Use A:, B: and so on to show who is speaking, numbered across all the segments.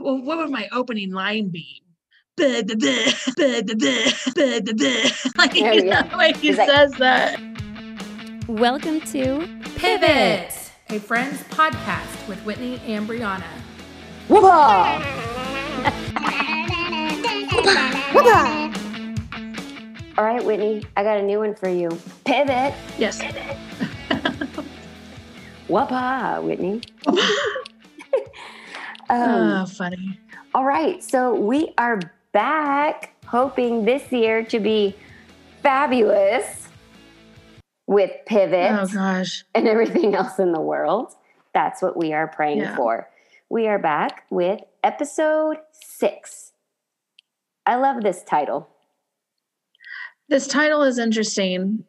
A: well, what would my opening line be? Like, he says that.
B: Welcome to
C: Pivot, a friends podcast with Whitney and Brianna.
D: Whoopah! All right, Whitney, I got a new one for you. Pivot.
A: Yes. Pivot.
D: Whoopah, Whitney. um,
A: oh, funny.
D: all right, so we are back, hoping this year to be fabulous with Pivot
A: Oh gosh.
D: and everything else in the world. That's what we are praying
A: Yeah.
D: for. We are back with episode six. I love this title.
A: This title is interesting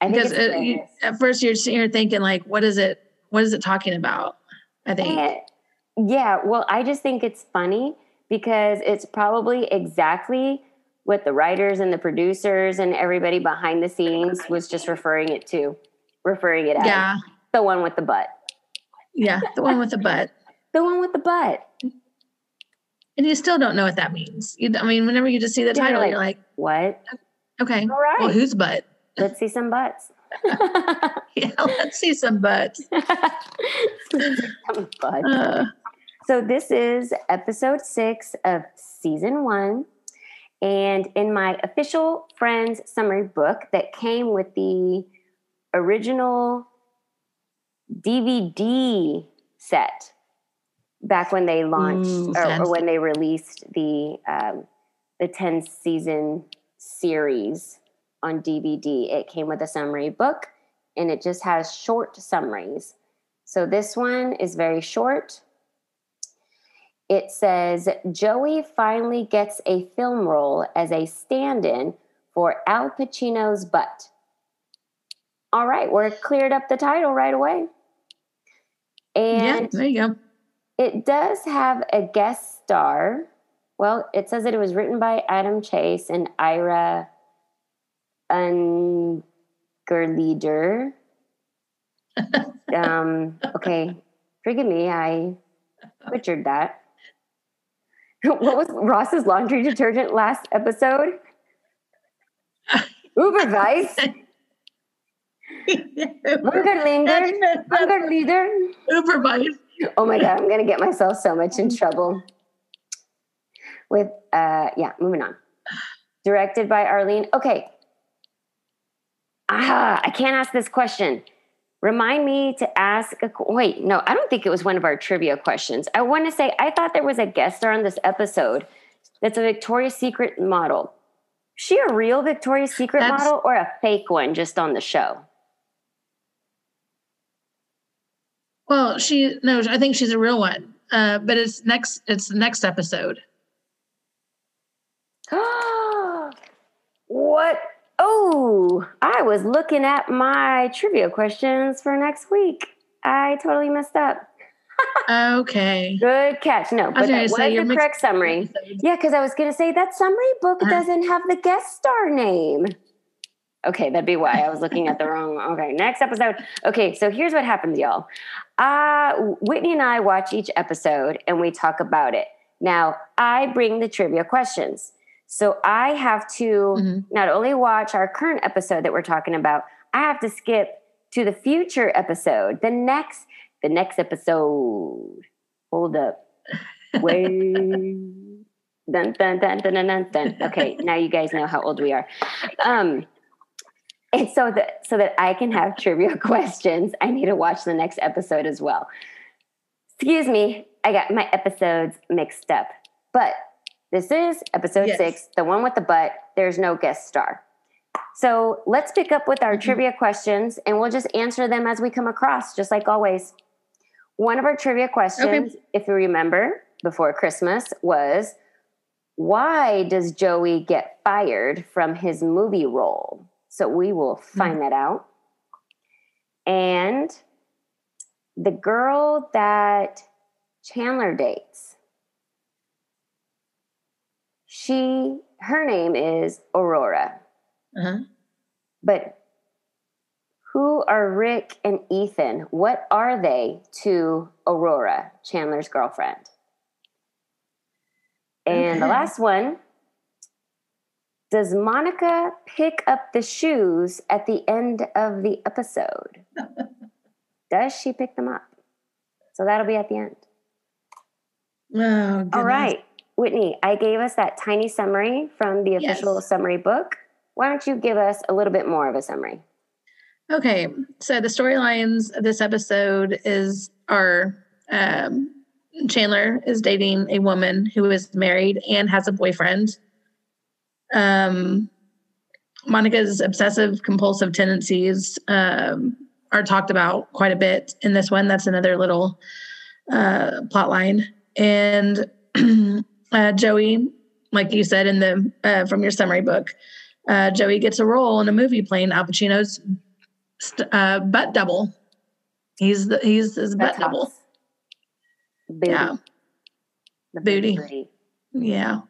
D: I think
A: because
D: it's
A: it, you, at first you're sitting here thinking like, what is it? What is it talking about? I think.
D: Yeah, well, I just think it's funny because it's probably exactly what the writers and the producers and everybody behind the scenes was just referring it to, referring it as
A: Yeah.
D: the one with the butt.
A: Yeah. The one with the butt.
D: The one with the butt.
A: And you still don't know what that means. You, I mean, whenever you just see the
D: Yeah,
A: title,
D: like-
A: you're like,
D: What?
A: okay,
D: All right.
A: well, whose butt?
D: Let's see some butts.
A: Yeah, let's see some butts.
D: some butts.
A: Uh,
D: So this is episode six of season one. And in my official Friends summary book that came with the original DVD set back when they launched
A: Ooh,
D: or, or when they released the um, the 10 season series on DVD, it came with a summary book and it just has short summaries. So this one is very short. It says Joey finally gets a film role as a stand in for Al Pacino's butt. All right, we're cleared up the title right away.
A: yeah,
D: And
A: there you go.
D: it does have a guest star. Well, it says that it was written by Adam Chase and Ira Ungerleider. um, okay, forgive me, I butchered that. what was Ross's laundry detergent last episode? Uberweiss. Ungerleider.
A: Uber bite.
D: Oh my god, I'm gonna get myself so much in trouble. With uh yeah, moving on. Directed by Arlene. Okay. Ah, I can't ask this question. Remind me to ask a wait, no, I don't think it was one of our trivia questions. I want to say I thought there was a guest star on this episode that's a Victoria's Secret model. Is she a real Victoria's Secret
A: That's-
D: model or a fake one just on the show?
A: Well, she no, I think she's a real one. Uh, but it's next. It's the next episode.
D: what? Oh, I was looking at my trivia questions for next week. I totally messed up.
A: Okay.
D: Good catch. No, but that was the correct summary. Yeah, because I was going to say that summary book
A: Uh-huh.
D: doesn't have the guest star name. Okay, that'd be why I was looking at the wrong. Okay, next episode. Okay, so here's what happens, y'all. Uh, Whitney and I watch each episode and we talk about it. Now, I bring the trivia questions. So I have to
A: Mhm.
D: not only watch our current episode that we're talking about, I have to skip to the future episode, the next, the next episode. Hold up. Wait. dun, dun, dun, dun, dun, dun, dun. Okay, now you guys know how old we are. Um, and so that so that I can have trivia questions, I need to watch the next episode as well. Excuse me, I got my episodes mixed up. But this is episode
A: Yes.
D: six, the one with the butt. There's no guest star. So let's pick up with our
A: Mhm.
D: trivia questions and we'll just answer them as we come across, just like always. One of our trivia questions, if you remember before Christmas, was why does Joey get fired from his movie role? So we will find that out. And the girl that Chandler dates, she her name is Aurora.
A: Uh-huh.
D: But who are Rick and Ethan? What are they to Aurora, Chandler's girlfriend? And the last one Does Monica pick up the shoes at the end of the episode? Does she pick them up? So that'll be at the end.
A: Oh,
D: All right. Whitney, I gave us that tiny summary from the official
A: Yes.
D: summary book. Why don't you give us a little bit more of a summary?
A: Okay, so the storylines of this episode is are um, Chandler is dating a woman who is married and has a boyfriend. Um, Monica's obsessive compulsive tendencies um, are talked about quite a bit in this one. That's another little uh, plot line. And uh, Joey, like you said in the uh, from your summary book, uh, Joey gets a role in a movie playing Al Pacino's st- uh, butt double. He's the he's his butt
D: That's
A: double.
D: Booty.
A: Yeah,
D: The
A: Booty. yeah.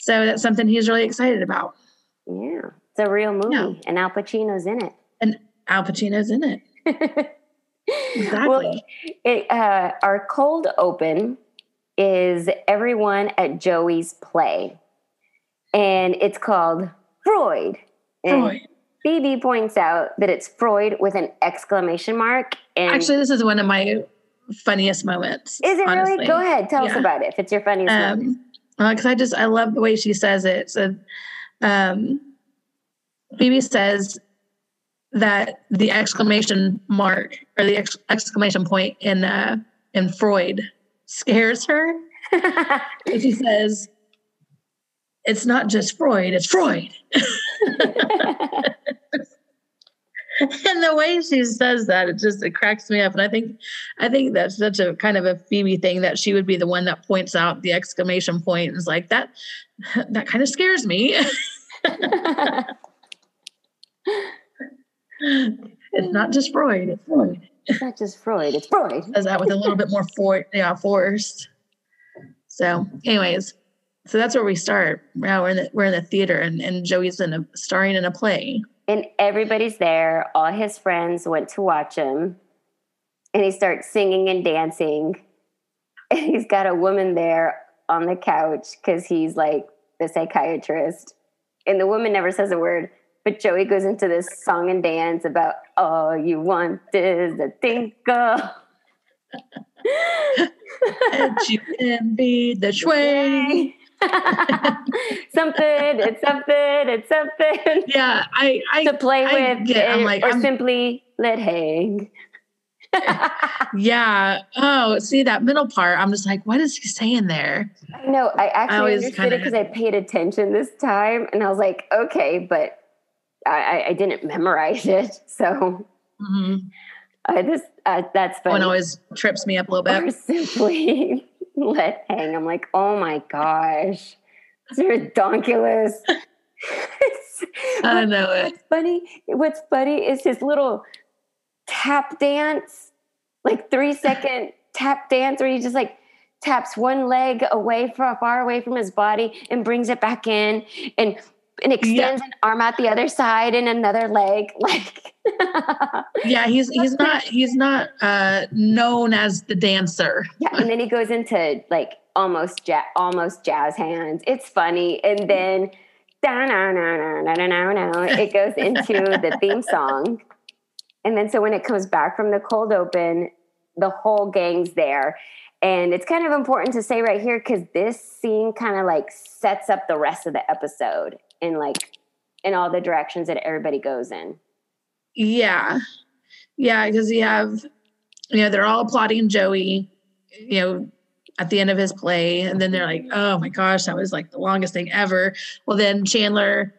A: So that's something he's really excited about.
D: Yeah. It's a real movie,
A: Yeah.
D: and Al Pacino's in it.
A: And Al Pacino's in it. Exactly.
D: Well, it, uh, our cold open is everyone at Joey's play, and it's called Freud. And
A: Freud.
D: Phoebe points out that it's Freud with an exclamation mark. And
A: Actually, this is one of my funniest moments.
D: is it
A: honestly.
D: really? Go ahead, tell us about it. If it's your funniest moment.
A: Um, because I just I love the way she says it. So, um, Phoebe says that the exclamation mark or the ex- exclamation point in uh, in Freud scares her. And she says, "It's not just Freud; it's Freud." and the way she says that, it just it cracks me up. And I think, I think that's such a kind of a Phoebe thing that she would be the one that points out the exclamation point and is like that. That kind of scares me. it's not just Freud; it's Freud.
D: It's not just Freud, it's Freud.
A: Says that with a little bit more for yeah forced. So, anyways, so that's where we start. Now we're in the we're in the theater, and and Joey's in a starring in a play.
D: And everybody's there. All his friends went to watch him. And he starts singing and dancing. And he's got a woman there on the couch because he's like the psychiatrist. And the woman never says a word. But Joey goes into this song and dance about all you want is a tinkle.
A: and you can be the sway.
D: something, it's something, it's something
A: Yeah, I, I,
D: to play
A: I
D: with,
A: get- I'm like,
D: or
A: I'm-
D: simply let hang.
A: yeah. Oh, see that middle part. I'm just like, what is he saying there?
D: I know. I actually
A: always
D: understood it
A: kinda-
D: because I paid attention this time, and I was like, okay, but I, I, didn't memorize it, so
A: Mhm.
D: I just uh, that's funny.
A: One always trips me up a little
D: or
A: bit.
D: simply let hang. I'm like, oh my gosh, it's redonkulous.
A: I know it.
D: What's funny? What's funny is his little tap dance, like three second tap dance, where he just like taps one leg away from far away from his body and brings it back in and and extends an arm out the other side and another leg. Like
A: Yeah, he's he's not he's not uh known as the dancer.
D: yeah, and then he goes into like almost ja- almost jazz hands. It's funny, and then da na na na na na na na it goes into the theme song, and then so when it comes back from the cold open, the whole gang's there. And it's kind of important to say right here because this scene kind of like sets up the rest of the episode in like in all the directions that everybody goes in.
A: Yeah. Yeah, because you have, you know, they're all applauding Joey, you know, at the end of his play. And then they're like, oh my gosh, that was like the longest thing ever. Well, then Chandler,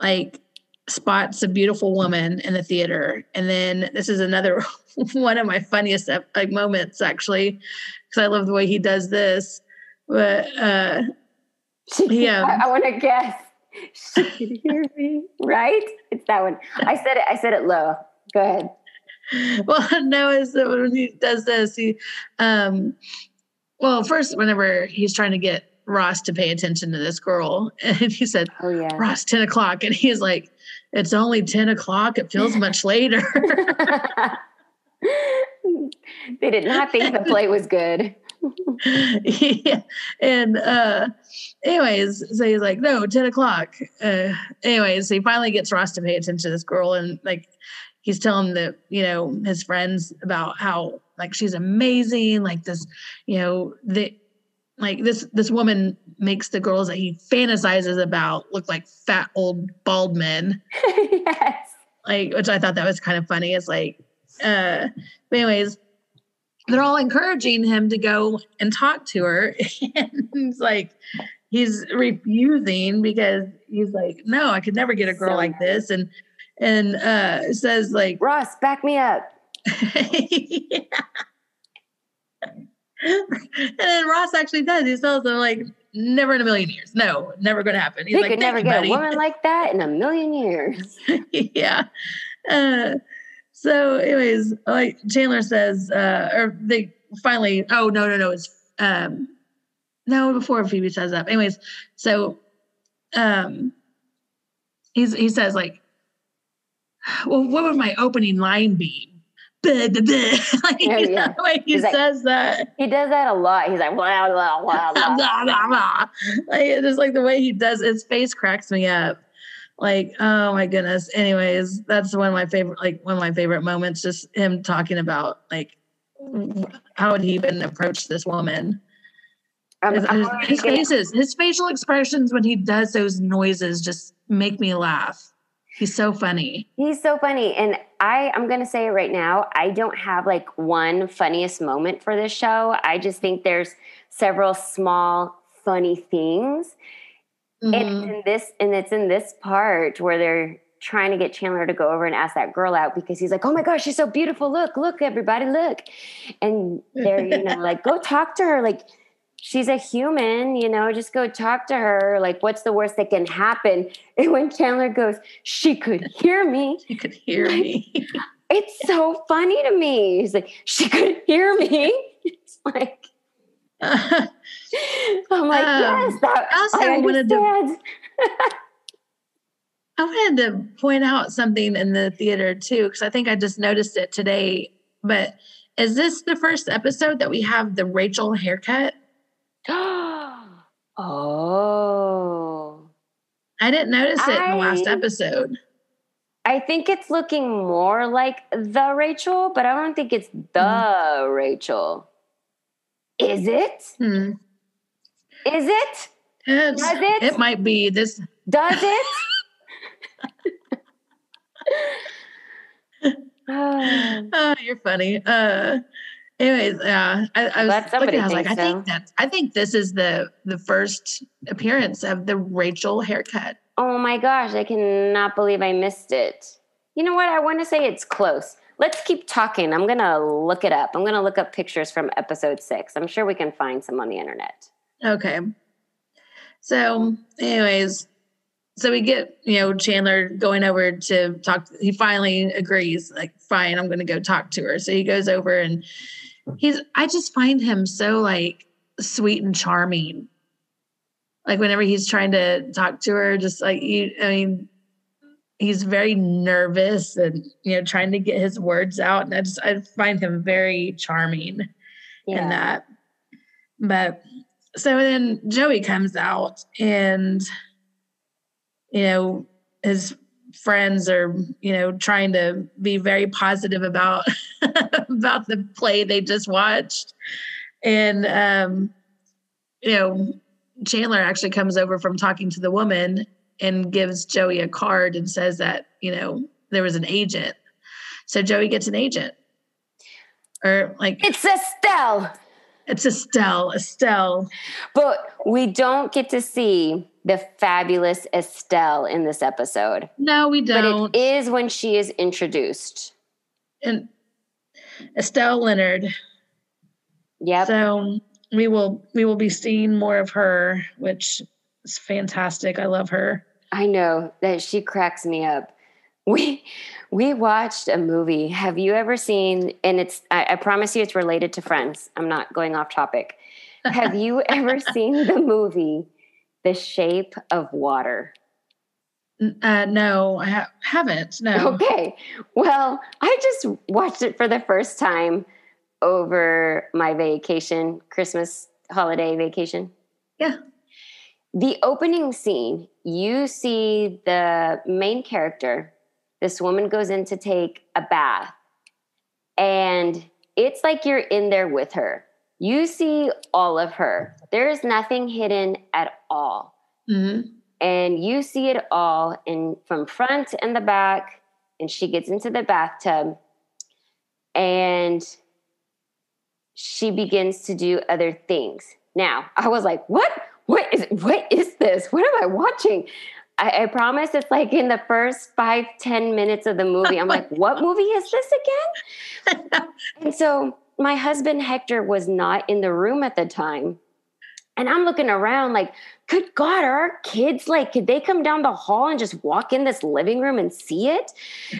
A: like, spots a beautiful woman in the theater. And then this is another one of my funniest like moments, actually, because I love the way he does this. But, uh, Yeah.
D: I, want to guess. She can hear me, right? It's that one. I said it. I said it low. Go ahead.
A: well, no, is that when he does this, he, um, well, first, whenever he's trying to get Ross to pay attention to this girl, and he said,
D: Oh yeah.
A: Ross, 10 o'clock. And he's like, it's only 10 o'clock. It feels much later.
D: they did not think the play was good.
A: Yeah. And uh anyways, so he's like, no, 10 o'clock. Uh anyways, so he finally gets Ross to pay attention to this girl and like he's telling the, you know, his friends about how like she's amazing, like this, you know, the like this this woman makes the girls that he fantasizes about look like fat old bald men.
D: yes.
A: Like, which I thought that was kind of funny. It's like, uh, anyways, they're all encouraging him to go and talk to her. and he's like, he's refusing because he's like, no, I could never get a girl
D: So
A: like this. And and uh says like
D: Ross, back me up.
A: yeah. and then Ross actually does. He tells them like, never in a million years. No, never gonna happen. He's
D: He
A: like,
D: could
A: "Thank
D: never
A: you,
D: get
A: buddy."
D: a woman like that in a million years.
A: yeah. Uh, so, anyways, like Chandler says, uh, or they finally, oh no, no, no, it's um no, before Phoebe says that. Anyways, so um he's he says like, well, what would my opening line be? Blah, blah, blah. like,
D: Oh,
A: you know,
D: yeah.
A: the way he
D: He's like-
A: says that.
D: He does that a lot. He's like, blah, blah, blah,
A: blah,
D: blah.
A: blah, blah. Like just like the way he does his face cracks me up. Like, oh my goodness. Anyways, that's one of my favorite, like one of my favorite moments, just him talking about like how would he even approach this woman.
D: I'm,
A: His, his- his faces, his facial expressions when he does those noises just make me laugh. He's so funny.
D: He's so funny. And I, I'm going to say it right now. I don't have like one funniest moment for this show. I just think there's several small funny things. And it's
A: Mhm.
D: in this, and it's in this part where they're trying to get Chandler to go over and ask that girl out because he's like, "Oh my gosh, she's so beautiful! Look, look, everybody, look!" And they're you know like, "Go talk to her." Like, she's a human, you know. Just go talk to her. Like, what's the worst that can happen? And when Chandler goes, "She could hear me,"
A: You could hear me.
D: it's so funny to me. He's like, "She could hear me." It's like. I'm like,
A: Um,
D: yes, that,
A: I also
D: I
A: wanted to-. I wanted to point out something in the theater too, because I think I just noticed it today. But is this the first episode that we have the Rachel haircut?
D: oh.
A: I didn't notice it in the last episode.
D: I think it's looking more like the Rachel, but I don't think it's the Rachel. Is it?
A: Hmm.
D: Is it?
A: It's-
D: Does it?
A: it might be this.
D: Does it? Oh,
A: Oh, you're funny. Uh, anyways, yeah, I, I was looking. I was like, I think that I think this is the the first appearance of the Rachel haircut.
D: oh my gosh, I cannot believe I missed it. You know what? I want to say it's close. Let's keep talking. I'm going to look it up. I'm going to look up pictures from episode six. I'm sure we can find some on the internet.
A: Okay. So, anyways, so we get, you know, Chandler going over to talk. He finally agrees, like, fine, I'm going to go talk to her. So he goes over and he's, I just find him so like sweet and charming. Like, whenever he's trying to talk to her, just like, you, I mean, he's very nervous and, you know, trying to get his words out. And I just, I find him very charming in that. But so then Joey comes out and you know his friends are you know trying to be very positive about about the play they just watched and um you know Chandler actually comes over from talking to the woman and gives Joey a card and says that you know there was an agent so Joey gets an agent or like
D: It's Estelle.
A: it's Estelle. Estelle.
D: But we don't get to see the fabulous Estelle in this episode.
A: No, we don't.
D: But it is when she is introduced.
A: and Estelle Leonard.
D: Yep.
A: So we will we will be seeing more of her, which is fantastic. I love her.
D: I know that she cracks me up. We we watched a movie. Have you ever seen? And it's I, I promise you, it's related to Friends. I'm not going off topic. Have you ever seen the movie The Shape of Water?
A: Uh, no, I ha- haven't. No.
D: Okay. Well, I just watched it for the first time over my vacation, Christmas holiday vacation?
A: Yeah.
D: The opening scene, you see the main character. This woman goes in to take a bath, and it's like you're in there with her. You see all of her. There is nothing hidden at all
A: hmm
D: and you see it all in from front and the back and she gets into the bathtub and she begins to do other things now i was like what what is what is this? What am i watching? I, I promise it's like in the first five ten minutes of the movie. I'm oh like what movie is this again? And so my husband hector was not in the room at the time. And i'm looking around like good God, are our kids like, could they come down the hall and just walk in this living room and see it?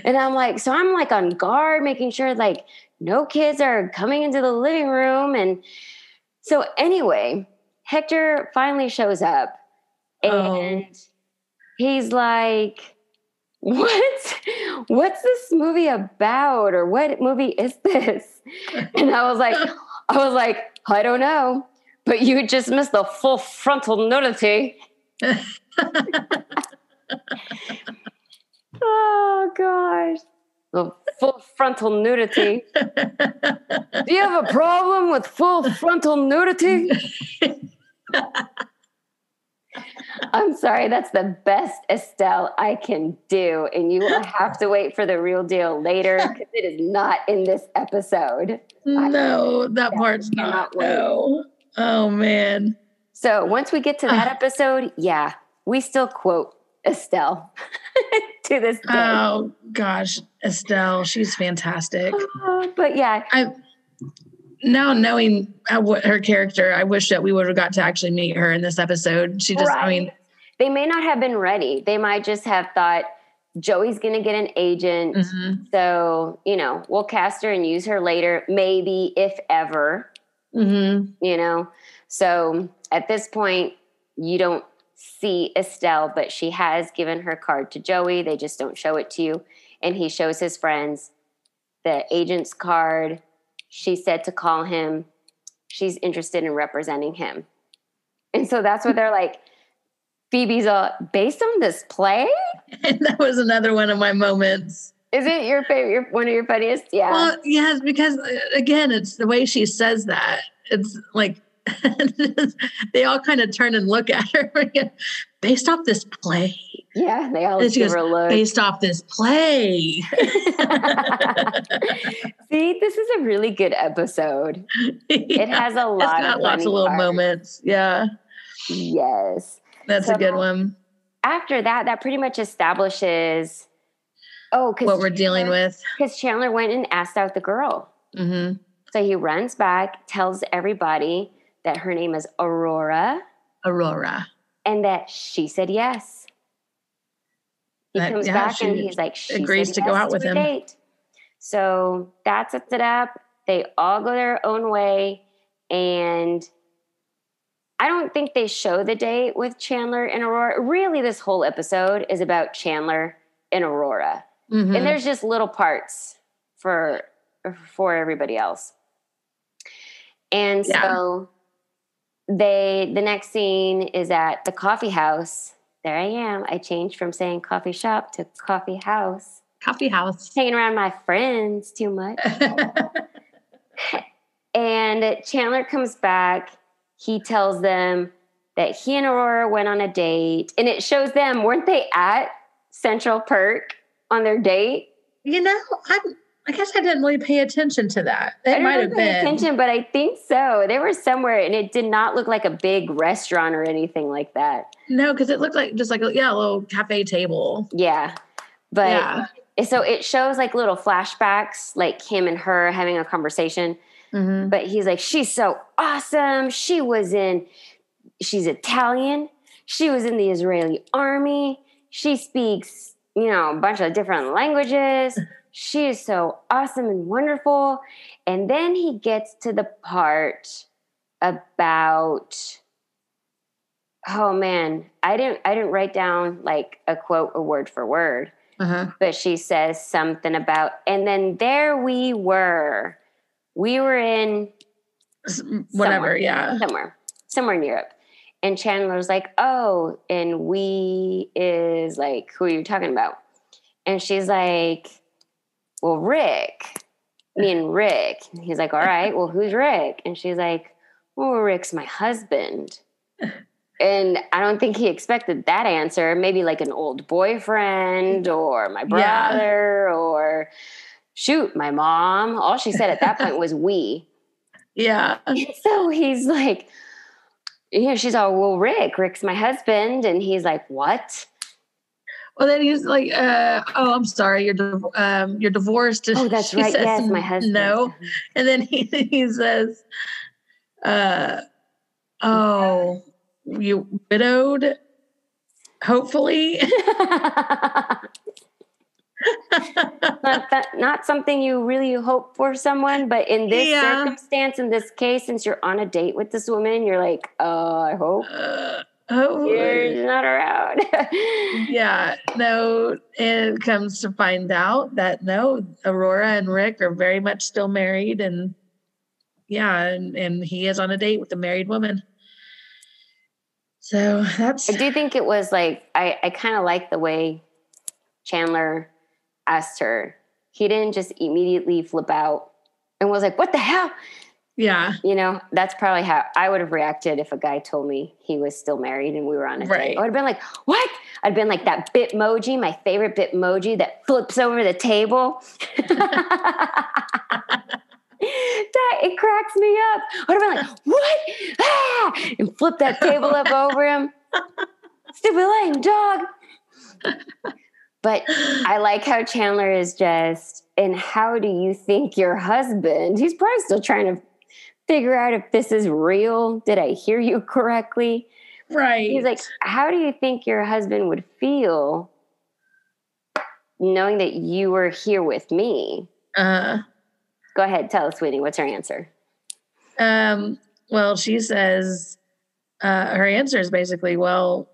D: And I'm like, so I'm like on guard, making sure like no kids are coming into the living room. And so, anyway, Hector finally shows up Oh. and he's like, what what's this movie about or what movie is this and i was like i was like i don't know but you just missed the full frontal nudity. oh gosh. The full frontal nudity. Do you have a problem with full frontal nudity? I'm sorry, that's the best Estelle I can do. And you will have to wait for the real deal later because it is not in this episode.
A: No, that part's not. No. Oh man.
D: So once we get to that ah. episode, yeah, we still quote Estelle to this day.
A: Oh gosh, Estelle, she's fantastic.
D: Oh, but yeah,
A: I now knowing how, what her character, I wish that we would have got to actually meet her in this episode. She just, I mean,
D: they may not have been ready. They might just have thought Joey's going to get an agent.
A: mhm,
D: So, you know, we'll cast her and use her later, maybe if ever,
A: mhm.
D: you know. So at this point, you don't see Estelle, but she has given her card to Joey. They just don't show it to you. And he shows his friends the agent's card. She said to call him. She's interested in representing him. And so that's what they're like. Phoebe's all based on this play.
A: And that was another one of my moments.
D: Is it your favorite? Your, one of your funniest? Yeah.
A: Well, yes, because uh, again, it's the way she says that. It's like they all kind of turn and look at her based off this play.
D: yeah. They all
A: And she
D: give
A: goes,
D: her a look.
A: Based off this play.
D: See, this is a really good episode. It has a lot of
A: lots of little
D: parts.
A: moments. Yeah,
D: Yes.
A: that's a good one.
D: After that, that pretty much establishes. Oh,
A: What we're dealing with.
D: Because Chandler went and asked out the girl.
A: hmm
D: So he runs back, tells everybody that her name is Aurora
A: Aurora.
D: and that she said yes. He
A: That-
D: comes
A: yeah,
D: back and he's like, she
A: agrees to go
D: yes
A: out with him.
D: Date. So that sets it up. They all go their own way. And I don't think they show the date with Chandler and Aurora. Really, this whole episode is about Chandler and Aurora.
A: Mhm.
D: And there's just little parts for for everybody else. And
A: Yeah.
D: so they the next scene is at the coffee house. There I am. I changed from saying coffee shop to coffee house.
A: Coffee house.
D: Hanging around my friends too much. And Chandler comes back. He tells them that he and Aurora went on a date. And it shows them, weren't they at Central Perk on their date?
A: you know, I I guess I didn't really pay attention to that.
D: I
A: It
D: didn't
A: might have
D: pay
A: been.
D: attention, but I think so. They were somewhere, and it did not look like a big restaurant or anything like that.
A: No, because it looked like just like a, yeah, a little cafe table.
D: Yeah, but
A: yeah.
D: so it shows like little flashbacks, like him and her having a conversation.
A: hmm
D: But he's like, she's so awesome. She was in, she's Italian. She was in the Israeli army. She speaks, you know, a bunch of different languages. She is so awesome and wonderful. And then he gets to the part about oh man, I didn't I didn't write down like a quote a word for word
A: Uh-huh.
D: but she says something about, and then there we were we were in
A: Whatever,
D: Somewhere.
A: yeah.
D: somewhere, somewhere in Europe. And Chandler's like, oh, and we is like, who are you talking about? And she's like, well, Rick, me and Rick. And he's like, all right, well, who's Rick? And she's like, well, Rick's my husband. And I don't think he expected that answer. Maybe like an old boyfriend or my
A: Yeah.
D: brother or shoot, my mom. All she said at that point was we.
A: Yeah.
D: And so he's like, you know, she's all, well, Rick, Rick's my husband. And he's like, what?
A: Well, then he's like, uh, "Oh, I'm sorry, you're um, you're divorced."
D: Oh, that's right.
A: says,
D: Yes, my husband.
A: No, and then he he says, uh, "Oh, you widowed." Hopefully,
D: not that, not something you really hope for someone, but in this
A: Yeah.
D: circumstance, in this case, since you're on a date with this woman, you're like, oh, I hope
A: hopefully.
D: you're not around.
A: Yeah, no, it comes to find out that no, Aurora and Rick are very much still married, and yeah, and, and he is on a date with a married woman. So that's
D: I do think it was like I, I kind of like the way Chandler asked her. He didn't just immediately flip out and was like, "What the hell?"
A: Yeah,
D: You know, that's probably how I would have reacted if a guy told me he was still married and we were on a
A: Right.
D: date. I would have been like, "What?" I'd been like that Bitmoji, my favorite Bitmoji that flips over the table. that it cracks me up. I would have been like, "What?" Ah! and flip that table up over him. Stupid lame dog. But I like how Chandler is just, and how do you think your husband? He's probably still trying to figure out if this is real. Did I hear you correctly?
A: right.
D: He's like, how do you think your husband would feel knowing that you were here with me?
A: uh,
D: Go ahead, tell us, Whitney. What's her answer?
A: um, well, she says uh, her answer is basically, well,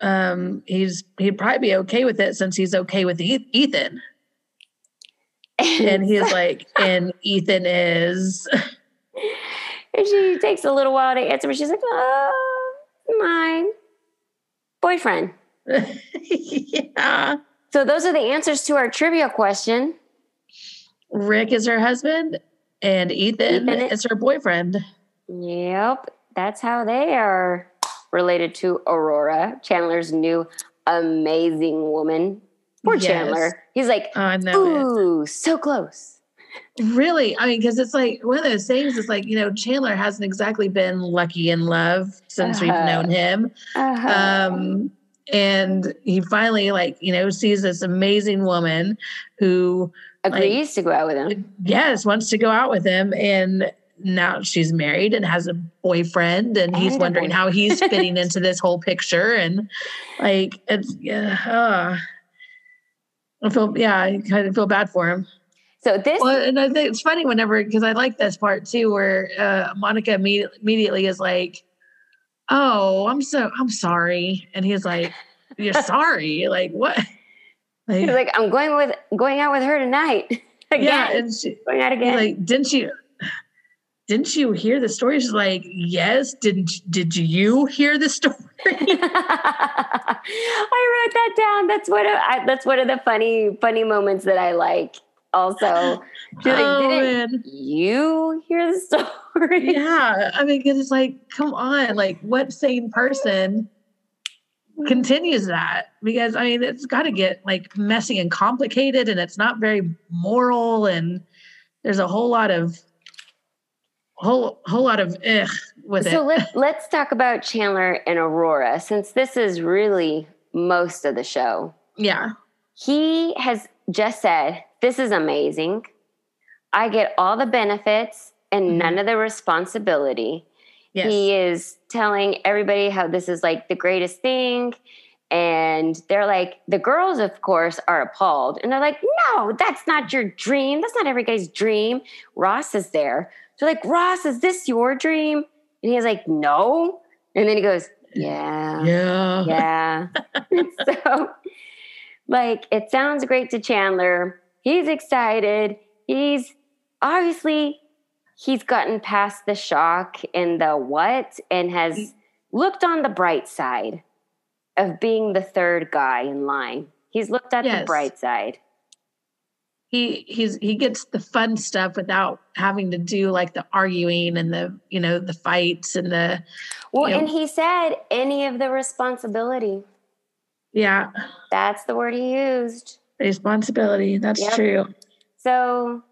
A: um, he's he'd probably be okay with it since he's okay with Ethan, and he's like, and Ethan is.
D: And she takes a little while to answer, but she's like, oh, my boyfriend.
A: yeah.
D: So those are the answers to our trivia question.
A: Rick is her husband, and Ethan,
D: Ethan-
A: is her boyfriend.
D: Yep, that's how they are related to Aurora, Chandler's new amazing woman. Poor
A: Yes.
D: Chandler. He's like,
A: I know it.
D: ooh, so close.
A: Really, I mean, because it's like one of those things. It's like you know, Chandler hasn't exactly been lucky in love since we've
D: Uh-huh.
A: known him.
D: Uh-huh.
A: Um, and he finally, like you know, sees this amazing woman who,
D: Agrees to go out with him.
A: yes, wants to go out with him, and now she's married and has a boyfriend, and he's
D: And
A: wondering how he's fitting into this whole picture, and like it's yeah. Uh, I feel yeah, I kind of feel bad for him.
D: So this,
A: Well, and I think it's funny whenever because I like this part too, where uh, Monica imme- immediately is like, "Oh, I'm so I'm sorry," and he's like, "You're sorry? Like what?" Like,
D: he's like, I'm going with going out with her tonight. Again.
A: yeah, and she,
D: going out again.
A: like, "Didn't you?" Didn't you hear the story? She's like, "Yes." Didn't Did you hear the story?
D: I wrote that down. That's one of I, that's one of the funny funny moments that I like. Also, she's like,
A: oh
D: didn't
A: man,
D: you hear the story?
A: yeah. I mean, because it's like, come on, like, what sane person continues that? Because I mean, it's got to get like messy and complicated, and it's not very moral, and there's a whole lot of whole whole lot of ugh with
D: So
A: it.
D: let, let's talk about Chandler and Aurora, since this is really most of the show.
A: Yeah,
D: He has just said, This is amazing. I get all the benefits and
A: Mhm.
D: none of the responsibility.
A: yes,
D: He is telling everybody how this is like the greatest thing. And they're like, the girls, of course, are appalled. And they're like, no, that's not your dream. That's not every guy's dream. Ross is there. So, they're like, Ross, is this your dream? And he's like, no. And then he goes, yeah,
A: yeah,
D: yeah. so, like, it sounds great to Chandler. He's excited. He's obviously he's gotten past the shock and the what and has looked on the bright side of being the third guy in line. He's looked at the bright side.
A: he he's he gets the fun stuff without having to do like the arguing and the you know the fights and the
D: Well,
A: Yep.
D: and he said any of the responsibility.
A: yeah
D: That's the word he used.
A: Responsibility that's
D: Yep.
A: true
D: So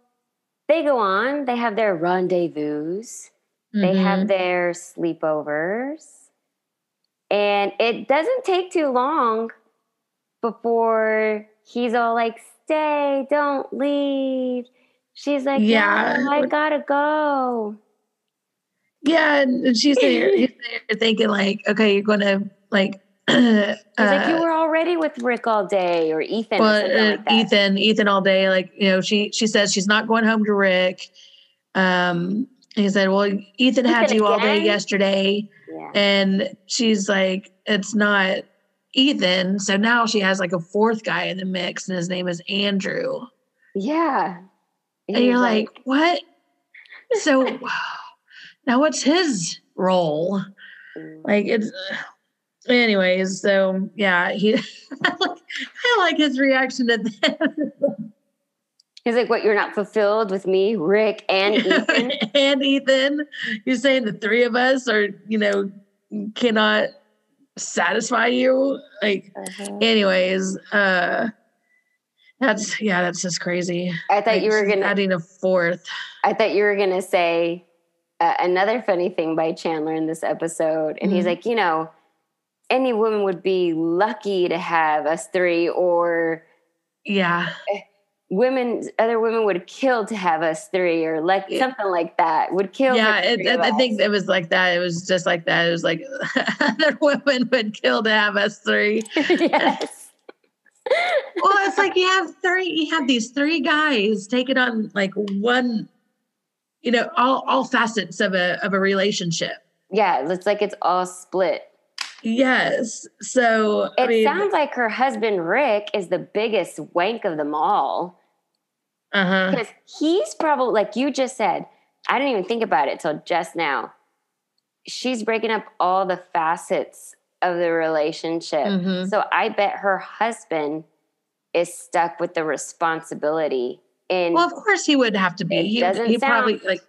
D: they go on, they have their rendezvous, they
A: Mhm.
D: have their sleepovers. And it doesn't take too long before he's all like, stay, don't leave. She's like,
A: Yeah.
D: yeah, I gotta go.
A: yeah and she's there he's there thinking like okay you're gonna like uh,
D: like, you were already with Rick all day or Ethan
A: well, uh,
D: like that.
A: Ethan, Ethan all day. Like, you know, she she says she's not going home to Rick. Um, he said, Well, Ethan, had
D: Ethan
A: you all day yesterday.
D: Yeah.
A: And she's like, It's not Ethan. So now she has like a fourth guy in the mix, and his name is Andrew.
D: Yeah.
A: And
D: He's
A: you're like, What? So now what's his role?
D: mm.
A: Like it's anyways, so yeah, he I like I like his reaction to that.
D: He's like, what? You're not fulfilled with me, Rick, and Ethan.
A: and Ethan, you're saying the three of us are, you know, cannot satisfy you. Like,
D: Uh-huh.
A: anyways, uh that's yeah, that's just crazy.
D: I thought
A: Like,
D: you were gonna.
A: adding a fourth.
D: I thought you were gonna say uh, another funny thing by Chandler in this episode, and he's
A: Mhm.
D: like, you know, any woman would be lucky to have us three, or
A: Yeah.
D: Eh, women, other women would kill to have us three, or like something like that. Would kill.
A: Yeah,
D: the
A: it, I think it was like that. It was just like that. It was like other women would kill to have us three.
D: yes.
A: well, it's like you have three, you have these three guys taking on like one, you know, all all facets of a of a relationship.
D: Yeah, it's like it's all split.
A: Yes. So I
D: It
A: mean,
D: sounds like her husband Rick is the biggest wank of them all.
A: uh huh.
D: Because he's probably, like you just said, I didn't even think about it till just now. She's breaking up all the facets of the relationship.
A: Mhm.
D: So I bet her husband is stuck with the responsibility. And
A: Well, of course he would have to be. He,
D: doesn't
A: he probably like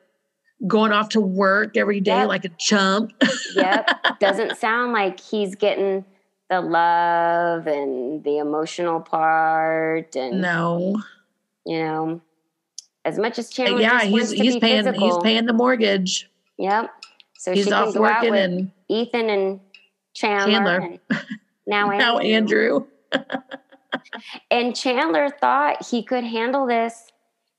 A: going off to work every day
D: Yep.
A: like a chump.
D: yep, doesn't sound like he's getting the love and the emotional part. And,
A: no.
D: you know, as much as Chandler
A: yeah, he's he's
D: be
A: paying
D: physical,
A: he's paying the mortgage.
D: Yep. So
A: he's
D: she can
A: off
D: out
A: working
D: with
A: and
D: Ethan and Chandler.
A: Chandler.
D: and now Andrew.
A: now Andrew.
D: And Chandler thought he could handle this.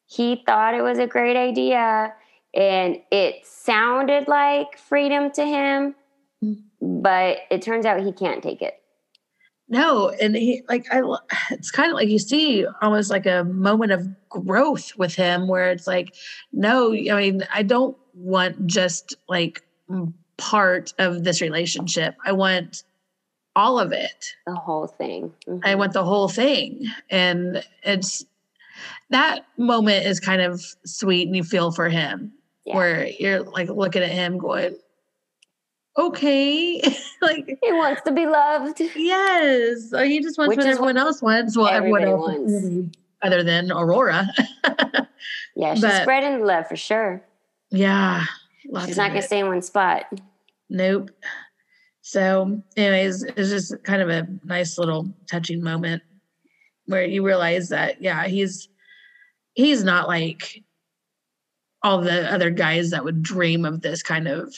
D: He thought it was a great idea. And it sounded like freedom to him,
A: Mm.
D: but it turns out he can't take it.
A: No, and he like I it's kind of like you see almost like a moment of growth with him where it's like no, I mean, I don't want just like part of this relationship. I want all of it.
D: The whole thing.
A: I
D: Mhm.
A: want the whole thing. And it's that moment is kind of sweet and you feel for him
D: Yeah.
A: where you're like looking at him going, okay, like
D: He wants to be loved.
A: Yes, uh, he just wants
D: Which
A: what everyone else wants. Well, everyone else,
D: wants.
A: other than Aurora.
D: Yeah, she's
A: But-
D: spreading the love for sure.
A: yeah, lots
D: She's not going
A: it.
D: to stay in one spot.
A: Nope. So, anyways, it's just kind of a nice little touching moment where you realize that, yeah, he's he's not like all the other guys that would dream of this kind of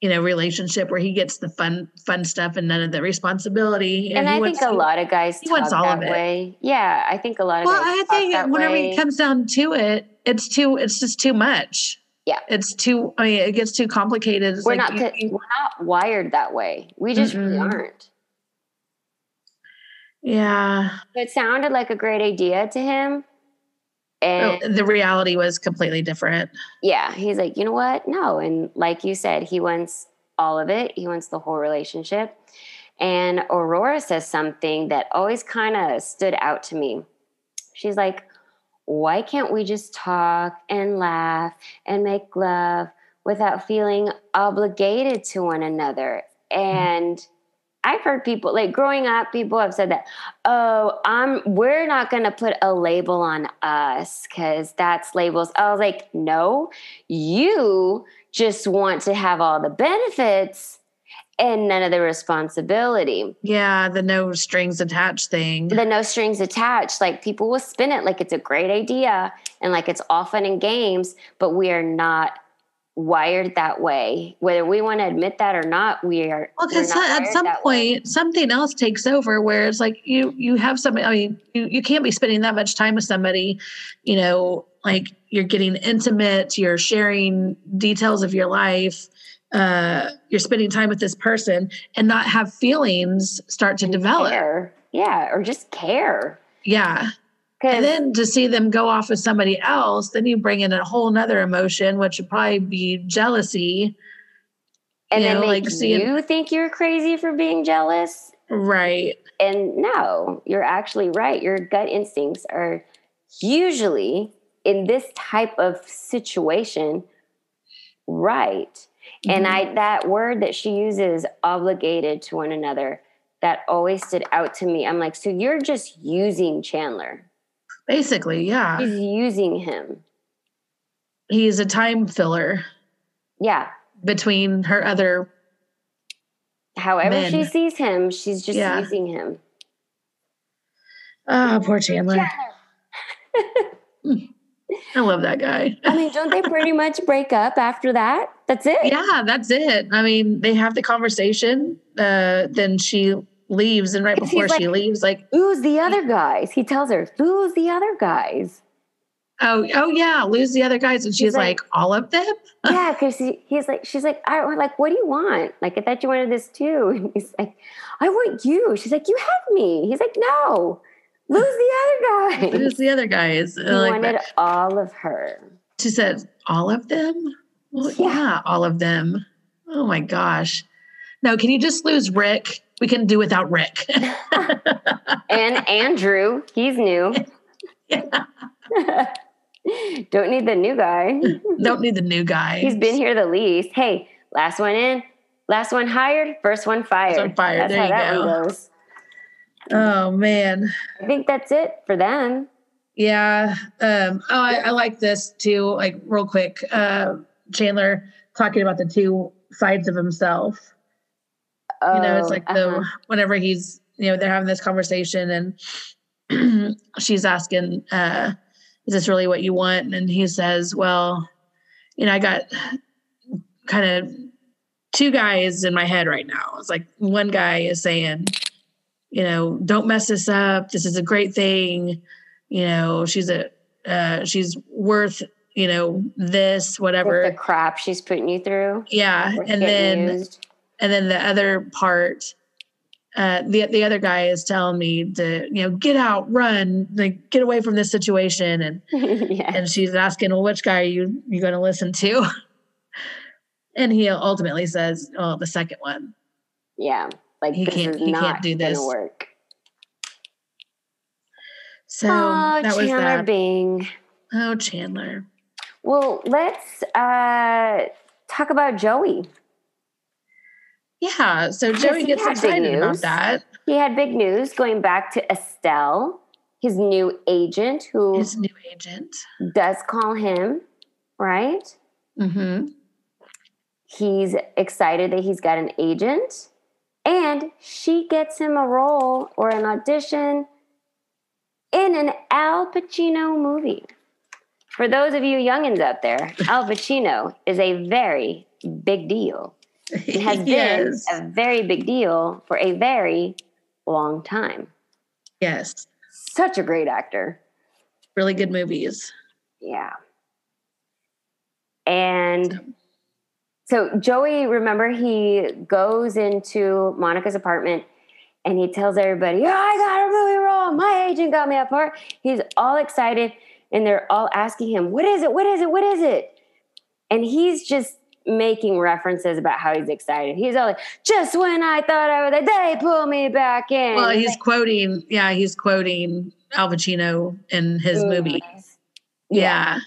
A: you know relationship where he gets the fun fun stuff and none of the responsibility know,
D: and I
A: wants
D: think a lot of guys
A: he wants all
D: that
A: of it.
D: way. Yeah, I think a lot of
A: Well,
D: guys
A: I think
D: that
A: whenever
D: way.
A: it comes down to it, it's too. It's just too much.
D: Yeah.
A: it's too. I mean, it gets too complicated. It's
D: we're
A: like
D: not
A: you-
D: we're not wired that way. We just really
A: Mm-mm.
D: aren't.
A: yeah.
D: It sounded like a great idea to him. Oh, and
A: Oh, the reality was completely different.
D: yeah, he's like, you know what? No. And like you said, he wants all of it. He wants the whole relationship. And Aurora says something that always kind of stood out to me. She's like, why can't we just talk and laugh and make love without feeling obligated to one another? Mm-hmm. And I've heard people like growing up, people have said that, oh, I'm we're not gonna put a label on us because that's labels. I was like, no, you just want to have all the benefits and none of the responsibility.
A: Yeah, the no strings attached thing.
D: The no strings attached. Like people will spin it like it's a great idea and like it's all fun and games, but we are not wired that way. Whether we want to admit that or not, we are.
A: Well, because at some
D: that way.
A: point something else takes over where it's like you you have somebody. I mean, you you can't be spending that much time with somebody. You know, like you're getting intimate. You're sharing details of your life. Uh, you're spending time with this person and not have feelings start to develop.
D: Care. Yeah, or just care.
A: Yeah. And then to see them go off with somebody else, then you bring in a whole nother emotion, which would probably be jealousy.
D: and
A: you
D: then
A: know, like seeing-
D: you think you're crazy for being jealous.
A: Right.
D: And no, you're actually right. Your gut instincts are usually in this type of situation right. And
A: Mm-hmm.
D: I that word that she uses obligated to one another that always stood out to me. I'm like, so you're just using Chandler.
A: Basically, yeah.
D: He's using him.
A: He's a time filler
D: Yeah.
A: between her other.
D: However she sees him, she's just
A: Yeah.
D: using him.
A: Oh, poor Chandler. I love that guy.
D: I mean, don't they pretty much break up after that? That's it.
A: Yeah, that's it. I mean, they have the conversation. Uh, then she leaves, and right before she leaves, like,
D: Lose the other guys. He tells her, lose the other guys.
A: oh, oh yeah, lose the other guys, and she's
D: He's like-
A: like, all of them.
D: yeah, because he, he's like, she's like, I we're like, what do you want? Like, I thought you wanted this too. And he's like, I want you. She's like, you have me. He's like, no, lose the other guys.
A: Lose the other guys.
D: he
A: like
D: wanted
A: that.
D: all of her.
A: She said, all of them. Well,
D: Yeah.
A: yeah, all of them. Oh my gosh. No, can you just lose Rick? We can do without Rick.
D: And Andrew, he's new.
A: Yeah.
D: Don't need the new guy.
A: Don't need the new guy.
D: He's been here the least. Hey, last one in, last one hired, first one fired.
A: one fired.
D: That's
A: There
D: how
A: you
D: that
A: go.
D: one goes.
A: Oh man.
D: I think that's it for them.
A: Yeah. Um, oh, I, I like this too. Like real quick, uh, Chandler talking about the two sides of himself. You know, it's
D: Oh,
A: like
D: uh-huh.
A: the whenever he's you know they're having this conversation and she's asking, uh, "Is this really what you want?" And he says, "Well, you know, I got kind of two guys in my head right now. It's like one guy is saying." You know, don't mess this up. This is a great thing. You know, she's a uh, she's worth you know this whatever.
D: With the crap she's putting you through.
A: yeah, and then
D: used.
A: And then the other part uh the the other guy is telling me to you know get out run like get away from this situation and
D: yeah.
A: and she's asking well which guy are you you going to listen to and he ultimately says oh the second one
D: yeah. Like
A: He can't- he can't do this.
D: work.
A: so
D: oh,
A: that was
D: Chandler
A: that
D: Bing.
A: oh chandler
D: Well, let's uh talk about Joey.
A: Yeah so joey gets excited about that
D: He had big news going back to Estelle, his new agent, who
A: his new agent
D: does call him, right?
A: mm-hmm
D: He's excited that he's got an agent, and she gets him a role or an audition in an Al Pacino movie. For those of you youngins out there, Al Pacino is a very big deal. It has
A: yes
D: been a very big deal for a very long time.
A: yes
D: Such a great actor.
A: really good movies
D: Yeah. And so Joey, remember, he goes into Monica's apartment and he tells everybody, oh, I got a movie role. My agent got me a part. He's all excited and they're all asking him, What is it? What is it? What is it? And he's just making references about how he's excited. He's all like, Just when I thought I was, they pull me back in.
A: Well, he's quoting, yeah, he's quoting Al Pacino in his movie.
D: movies.
A: Yeah.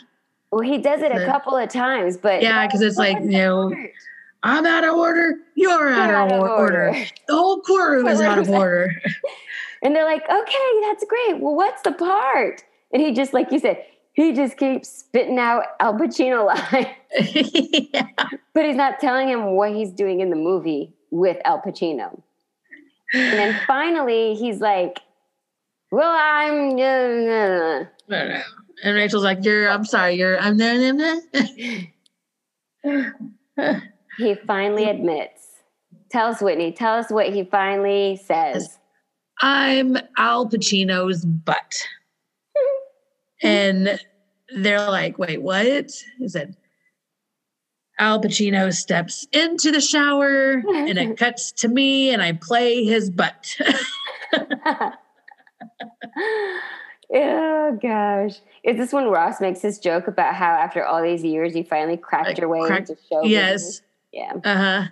D: Well, he does it a couple of times, but
A: yeah, because it's like, you know, I'm out of order. You're out,
D: You're
A: of, or- order. The whole courtroom is out of order.
D: And they're like, okay, that's great. Well, what's the part? And he just, like you said, he just keeps spitting out Al Pacino lines,
A: yeah.
D: but he's not telling him what he's doing in the movie with Al Pacino. And then finally, he's like, well, I'm. uh,
A: know. And Rachel's like, "You're. I'm sorry. You're. I'm there."
D: He finally admits. Tell us, Whitney. Tell us what he finally says.
A: I'm Al Pacino's butt. and they're like, wait, what? He said, Al Pacino steps into the shower and it cuts to me and I play his butt.
D: oh gosh. Is this when Ross makes his joke about how after all these years you finally cracked
A: Like,
D: your way
A: cracked-
D: into show
A: yes.
D: business? Yeah.
A: Uh huh.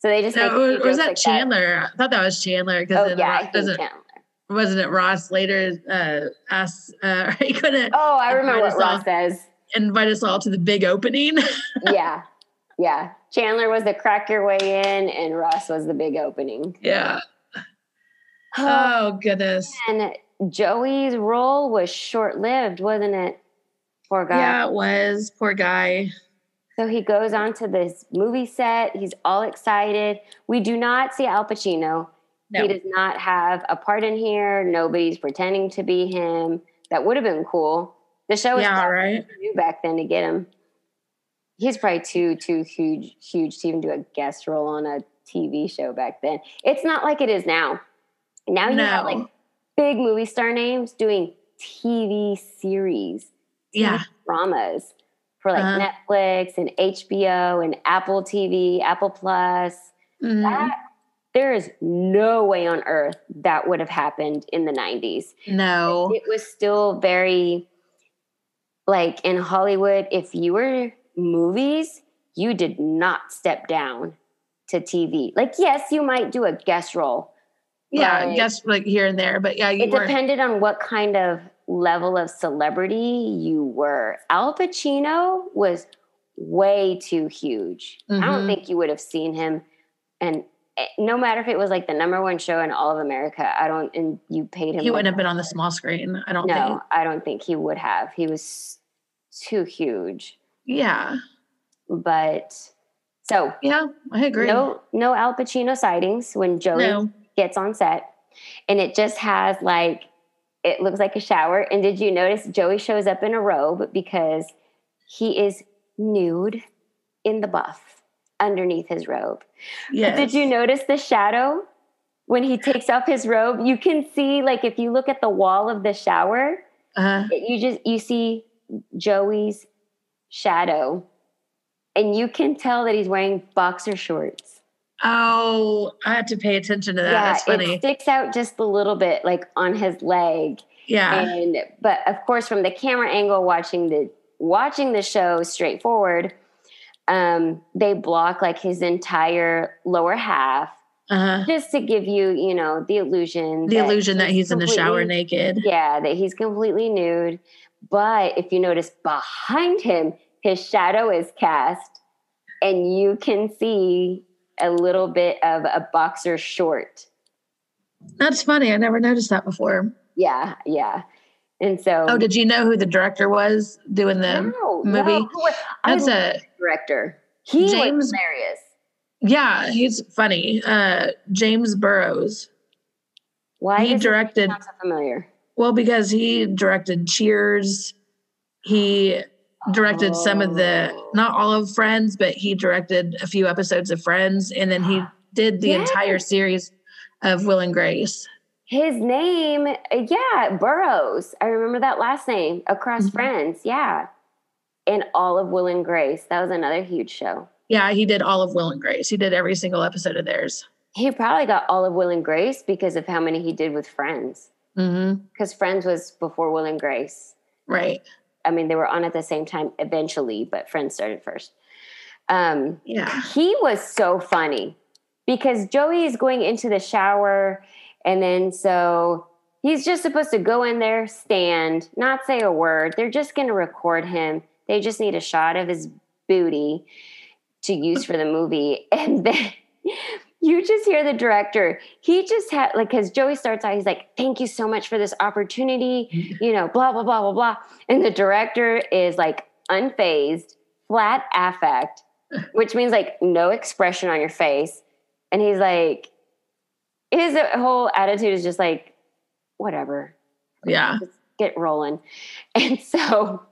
D: So they just a
A: or was that
D: like
A: Chandler? I thought that was Chandler because
D: Oh yeah,
A: Ross doesn't
D: Chandler.
A: wasn't it Ross later uh, asked, uh, he couldn't
D: Oh, I remember what. Ross says.
A: Invite us all to the big opening.
D: yeah. Yeah. Chandler was the crack your way in and Ross was the big opening.
A: yeah.
D: Oh,
A: Oh, goodness.
D: and Joey's role was short lived, wasn't it? Poor guy.
A: Yeah, it was. Poor guy.
D: So he goes on to this movie set. He's all excited. We do not see Al Pacino.
A: No.
D: He does not have a part in here. Nobody's pretending to be him. That would have been cool. The show was
A: Yeah, right.
D: new back then to get him. He's probably too too huge huge to even do a guest role on a TV show back then. It's not like it is now. Now you have like big movie star names doing TV series,
A: Yeah.
D: dramas for like
A: Uh-huh.
D: Netflix and HBO and Apple TV, Apple Plus.
A: Mhm.
D: That there is no way on earth that would have happened in the 90s.
A: No.
D: It was still very like in Hollywood, if you were movies, you did not step down to TV. Like, yes, you might do a guest role.
A: Yeah, just like here and there, but yeah, you
D: It
A: were.
D: depended on what kind of level of celebrity you were. Al Pacino was way too huge. I don't
A: Mhm.
D: think you would have seen him. And eh, no matter if it was like the number one show in all of America, I don't, and you paid him.
A: He wouldn't have been on the small screen. I don't
D: no,
A: think.
D: I don't think he would have. He was too huge.
A: Yeah.
D: But so
A: Yeah, I agree.
D: no no Al Pacino sightings when Joey
A: No.
D: gets on set. And it just has like it looks like a shower. And did you notice Joey shows up in a robe because he is nude in the buff underneath his robe.
A: Yes.
D: Did you notice the shadow when he takes off his robe? You can see like if you look at the wall of the shower,
A: Uh,
D: it- you just you see Joey's shadow and you can tell that he's wearing boxer shorts.
A: oh, I had to pay attention to that.
D: yeah,
A: That's funny.
D: it sticks out just a little bit like on his leg.
A: yeah.
D: And but of course from the camera angle watching the watching the show straightforward, um, they block like his entire lower half
A: Uh-huh.
D: just to give you, you know, the illusion
A: The illusion that he's in the shower naked.
D: Yeah, that he's completely nude. But if you notice behind him, his shadow is cast, and you can see a little bit of a boxer short.
A: That's funny. I never noticed that before.
D: Yeah, yeah. And so,
A: Oh, did you know who the director was doing the
D: no,
A: movie?
D: No, was-
A: That's a
D: director. He was
A: James-
D: hilarious.
A: yeah, he's funny. Uh James Burrows.
D: Why
A: he directed-
D: so familiar?
A: Well, because he directed Cheers. He directed some of the
D: Oh.
A: not all of Friends, but he directed a few episodes of Friends and then he did the
D: Yes.
A: entire series of Will and Grace.
D: His name, yeah, Burrows. I remember that last name. Across
A: Mhm.
D: Friends, yeah. And all of Will and Grace. That was another huge show.
A: Yeah, he did all of Will and Grace. He did every single episode of theirs.
D: He probably got all of Will and Grace because of how many he did with Friends.
A: Mm-hmm.
D: Because Friends was before Will and Grace.
A: Right.
D: I mean, they were on at the same time eventually, but Friends started first. Um,
A: Yeah.
D: he was so funny because Joey is going into the shower, and then so he's just supposed to go in there, stand, not say a word. They're just going to record him. They just need a shot of his booty to use for the movie. And then you just hear the director. He just had, like, because Joey starts out, he's like, thank you so much for this opportunity, you know, blah, blah, blah, blah, blah. And the director is like unfazed, flat affect, which means like no expression on your face. And he's like, his whole attitude is just like, whatever.
A: Yeah.
D: Just get rolling. And so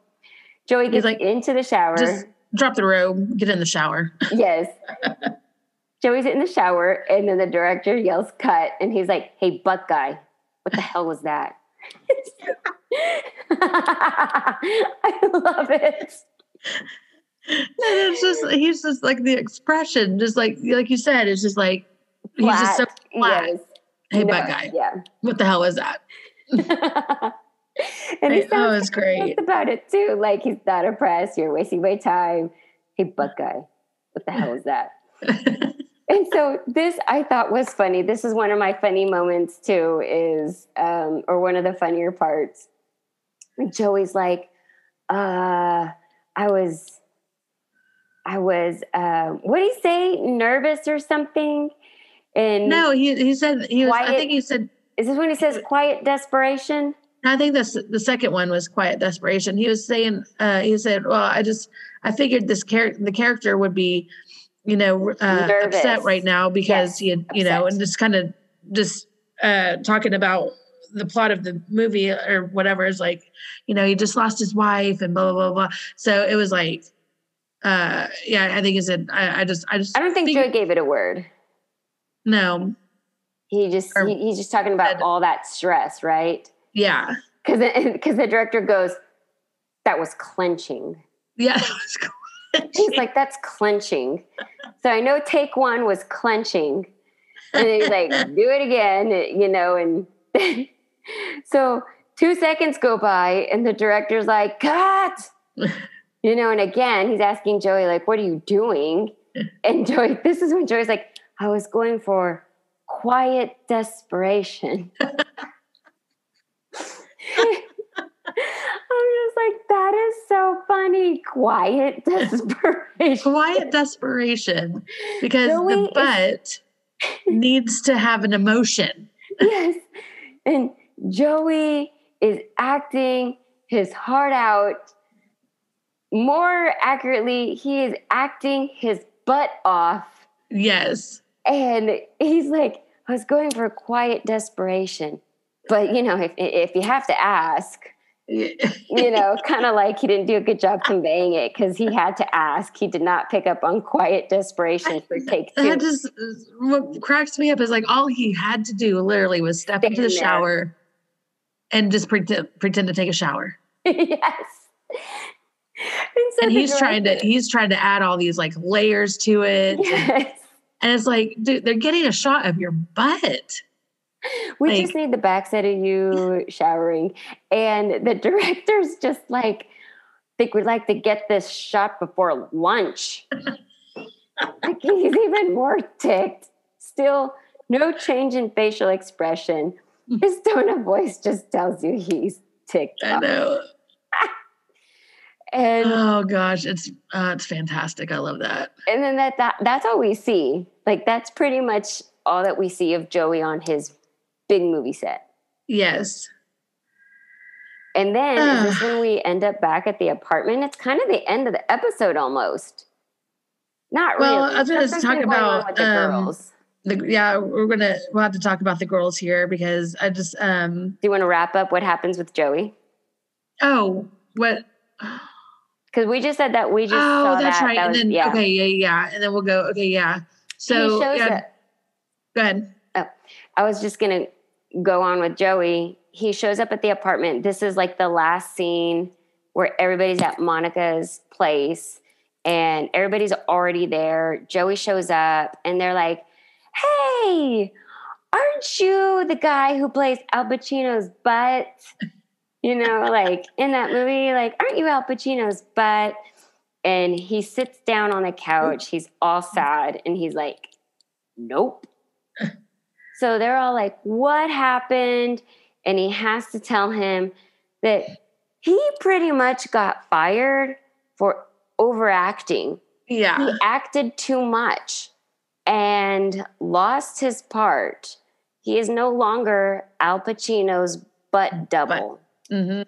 D: Joey
A: He's
D: gets
A: like,
D: into the shower.
A: Just drop the robe, get in the shower.
D: yes. Joey's in the shower, and then the director yells cut, and he's like, Hey, butt guy, what the hell was that? I love it.
A: And it's just he's just like the expression, just like like you said, it's just like he's just so
D: Flat,
A: flat.
D: Yes.
A: Hey,
D: No,
A: butt guy,
D: Yeah.
A: what the hell is that?
D: and he
A: oh,
D: sounds
A: great.
D: About it too. Like he's not impressed. You're wasting my time. Hey, butt guy, what the hell is that? and so this I thought was funny. This is one of my funny moments too. Is um, or one of the funnier parts. Joey's like, uh, I was, I was, uh, what did he say? Nervous or something? And
A: no, he he said he was. I think he said.
D: is this when he says quiet desperation?
A: I think that's the second one was quiet desperation. He was saying, uh, he said, "Well, I just I figured this character, the character would be, you know, uh, upset right now because
D: Yes,
A: he had, you know, and just kind of just uh, talking about the plot of the movie or whatever is like, you know, he just lost his wife and blah blah blah blah. So it was like, uh, yeah, I think he said, I, I just, I just,
D: I don't think
A: figured-
D: Joey gave it a word.
A: no,
D: He just
A: Or-
D: he, he's just talking about
A: said-
D: all that stress, right?
A: yeah,
D: Because because the director goes, that was clenching.
A: yeah.
D: He's like, that's clenching. So I know take one was clenching. And then he's like, do it again, you know, and so two seconds go by and the director's like, cut. You know, and again, he's asking Joey, like, what are you doing? And Joey, this is when Joey's like, I was going for quiet desperation. I'm just like, that is so funny. Quiet desperation.
A: quiet desperation because the
D: is-
A: butt needs to have an emotion.
D: yes. And Joey is acting his heart out. More accurately, he is acting his butt off.
A: Yes.
D: And he's like, I was going for quiet desperation. But, you know, if, if you have to ask, you know, kind of like he didn't do a good job conveying it because he had to ask. He did not pick up on quiet desperation for take two.
A: That just what cracks me up is like all he had to do literally was step into the
D: there.
A: shower and just pretend pretend to take a shower.
D: yes. And, so
A: And he's trying to he's trying to add all these like layers to it. And,
D: Yes.
A: and it's like, dude, they're getting a shot of your butt.
D: We
A: Like-
D: just need the backside of you showering. And the director's just like, think we'd like to get this shot before lunch. like he's even more ticked. Still, no change in facial expression. His tone of voice just tells you he's ticked.
A: I
D: off.
A: know.
D: And
A: Oh gosh, it's uh, it's fantastic. I love that.
D: and then that, that that's all we see. Like that's pretty much all that we see of Joey on his big movie set.
A: Yes.
D: And then is this when we end up back at the apartment? It's kind of the end of the episode almost. Not
A: Well,
D: really.
A: Well, I was gonna talk
D: going
A: about,
D: the
A: um,
D: girls.
A: The, yeah, we're gonna we'll have to talk about the girls here because I just um
D: Do you want to wrap up what happens with Joey?
A: oh what
D: Because we just said that we just saw
A: oh that's
D: that.
A: right
D: That
A: and
D: was-
A: then
D: yeah.
A: okay yeah yeah and then we'll go okay yeah so yeah go ahead
D: I was just gonna go on with Joey. He shows up at the apartment. This is like the last scene where everybody's at Monica's place and everybody's already there. Joey shows up and they're like, Hey, aren't you the guy who plays Al Pacino's butt? You know, like in that movie, like, aren't you Al Pacino's butt? And he sits down on the couch. He's all sad and he's like, Nope. So they're all like, what happened? and he has to tell him that he pretty much got fired for overacting.
A: Yeah.
D: He acted too much and lost his part. He is no longer Al Pacino's butt double.
A: hmm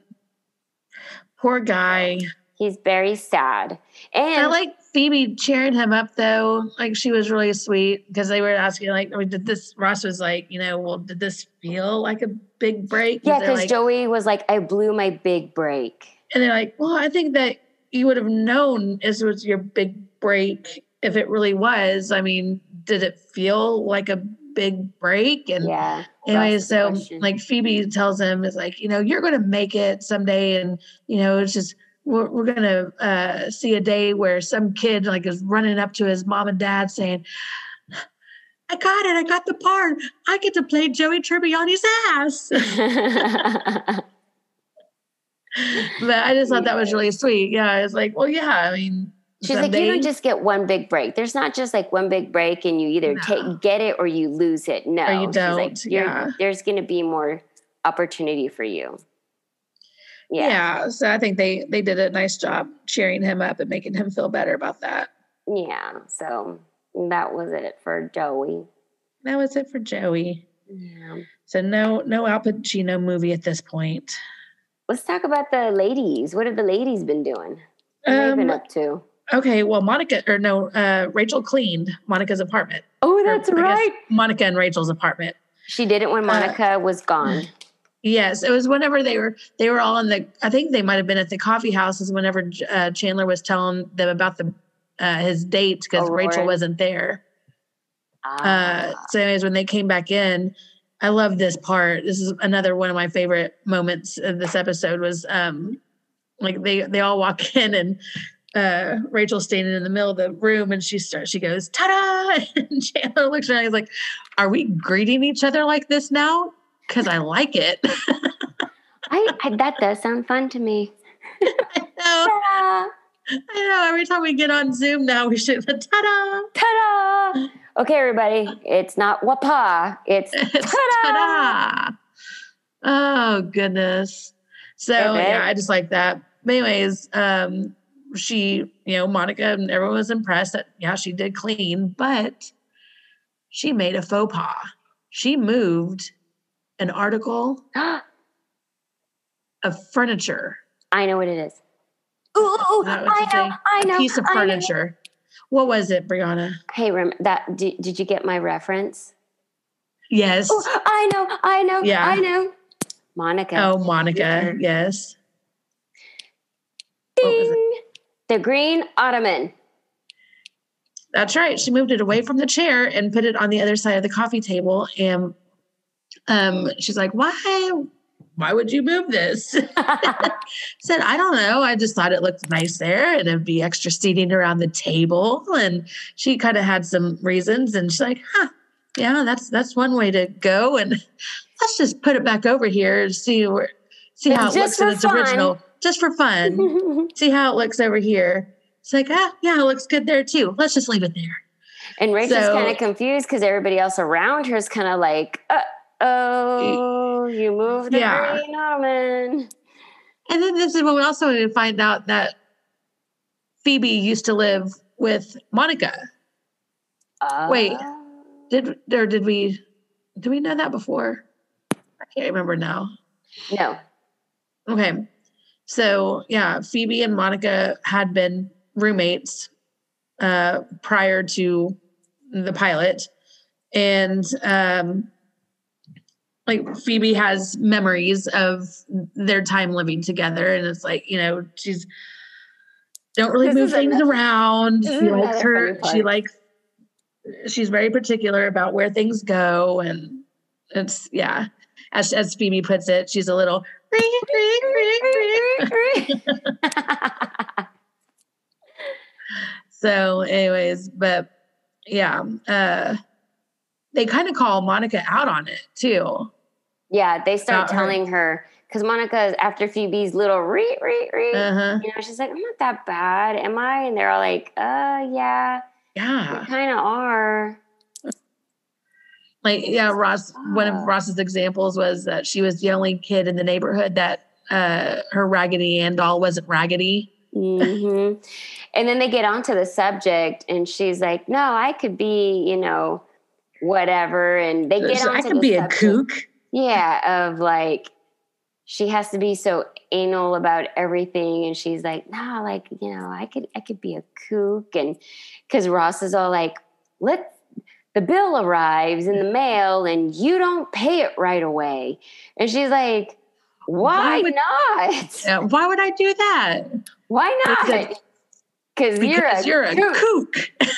A: Poor guy.
D: He's very sad. And
A: I like Phoebe cheering him up though. Like she was really sweet because they were asking, like, I mean, did this? Ross was like, you know, well, did this feel like a big break?
D: yeah, because
A: like,
D: Joey was like, I blew my big break.
A: and they're like, well, I think that you would have known this was your big break if it really was. I mean, did it feel like a big break? And
D: Yeah.
A: anyway, so
D: question.
A: like Phoebe tells him, is like, you know, you're going to make it someday. And, you know, it's just, we're, we're going to uh, see a day where some kid like is running up to his mom and dad saying, I got it. I got the part. I get to play Joey Tribbiani's ass. but I just thought that was really sweet. Yeah. I was like, well, yeah, I mean,
D: She's like, you
A: someday-
D: don't just get one big break. There's not just like one big break and you either
A: No.
D: take get it or you lose it. No,
A: Or you don't,
D: "You're-
A: yeah.
D: There's going to be more opportunity for you.
A: Yeah.
D: Yeah,
A: So I think they, they did a nice job cheering him up and making him feel better about that.
D: yeah. So that was it for Joey.
A: That was it for Joey.
D: Yeah.
A: So no, no Al Pacino movie at this point.
D: Let's talk about the ladies. What have the ladies been doing? What have they been
A: Um,
D: up to?
A: okay, well, Monica or no, uh, Rachel cleaned Monica's apartment.
D: Oh, that's
A: guess,
D: right.
A: Monica and Rachel's apartment.
D: She did it when
A: uh,
D: Monica was gone.
A: Yes, it was whenever they were they were all in the. I think they might have been at the coffee houses whenever uh, Chandler was telling them about the uh, his date because Rachel wasn't there. Uh,
D: Ah.
A: so, anyways, when they came back in, I love this part. This is another one of my favorite moments of this episode. Was um, like they they all walk in and uh, Rachel's standing in the middle of the room and she starts. She goes, "Ta-da!" And Chandler looks around. He's like, "Are we greeting each other like this now?" Because I like it.
D: I, I, that does sound fun to me.
A: I know. I know. Every time we get on Zoom now, we should ta-da.
D: Ta-da! Okay, everybody, it's not wapa. It's
A: It's
D: Ta-da!
A: ta-da. Oh goodness. So
D: Okay.
A: yeah, I just like that. But anyways, um, she, you know, Monica and everyone was impressed that yeah, she did clean, but she made a faux pas. She moved an article of furniture,
D: I know what it is. Ooh, ooh,
A: that
D: I know,
A: say?
D: I know.
A: a piece of furniture. What was it, Brianna?
D: Hey, rem- that did, did you get my reference?
A: Yes.
D: Oh, I know, I know,
A: Yeah.
D: I know. Monica.
A: Oh, Monica. Yes. what was it?
D: Ding! The green ottoman.
A: That's right. She moved it away from the chair and put it on the other side of the coffee table. And um, she's like, "Why? Why would you move this?" Said, "I don't know. I just thought it looked nice there, and it'd be extra seating around the table." And she kind of had some reasons, and she's like, "Huh, yeah, that's that's one way to go." And let's just put it back over here and see where see how it
D: Just
A: looks in its
D: fun.
A: original, just for fun. see how it looks over here. It's like, ah, yeah, it looks good there too. Let's just leave it there.
D: and Rachel's
A: So-
D: kind of confused because everybody else around her is kind of like, uh, oh, you moved the
A: Yeah.
D: green ottoman.
A: And then this is when we also find out that Phoebe used to live with Monica. Wait.
D: Oh.
A: Did or did we did we know that before? I can't remember now.
D: No.
A: Okay. So yeah, Phoebe and Monica had been roommates uh prior to the pilot. And um like Phoebe has memories of their time living together and it's like, you know, she's don't really
D: This
A: move things around. She likes her she likes she's very particular about where things go and it's yeah. As as Phoebe puts it, she's a little So, anyways, but yeah, uh, they kind of call Monica out on it too.
D: Yeah, they start telling her because Monica, after Phoebe's little re re re,
A: Uh huh.
D: you know, she's like, I'm not that bad, am I? And they're all like, uh, yeah,
A: Yeah.
D: kind of are.
A: like yeah, Ross. One of Ross's examples was that she was the only kid in the neighborhood that uh, her Raggedy Ann doll wasn't raggedy.
D: hmm And then they get onto the subject, and she's like, "No, I could be, you know, whatever." And they get
A: So
D: onto
A: I could
D: the
A: be a kook.
D: Yeah, of like she has to be so anal about everything, and she's like, "No, like you know, I could, I could be a kook," and because Ross is all like, "Let." The bill arrives in the mail and you don't pay it right away. And she's like, Why,
A: Why would-
D: not?
A: Uh, why would I do that?
D: Why not?
A: Because-
D: Because you're a,
A: you're a
D: kook.
A: kook.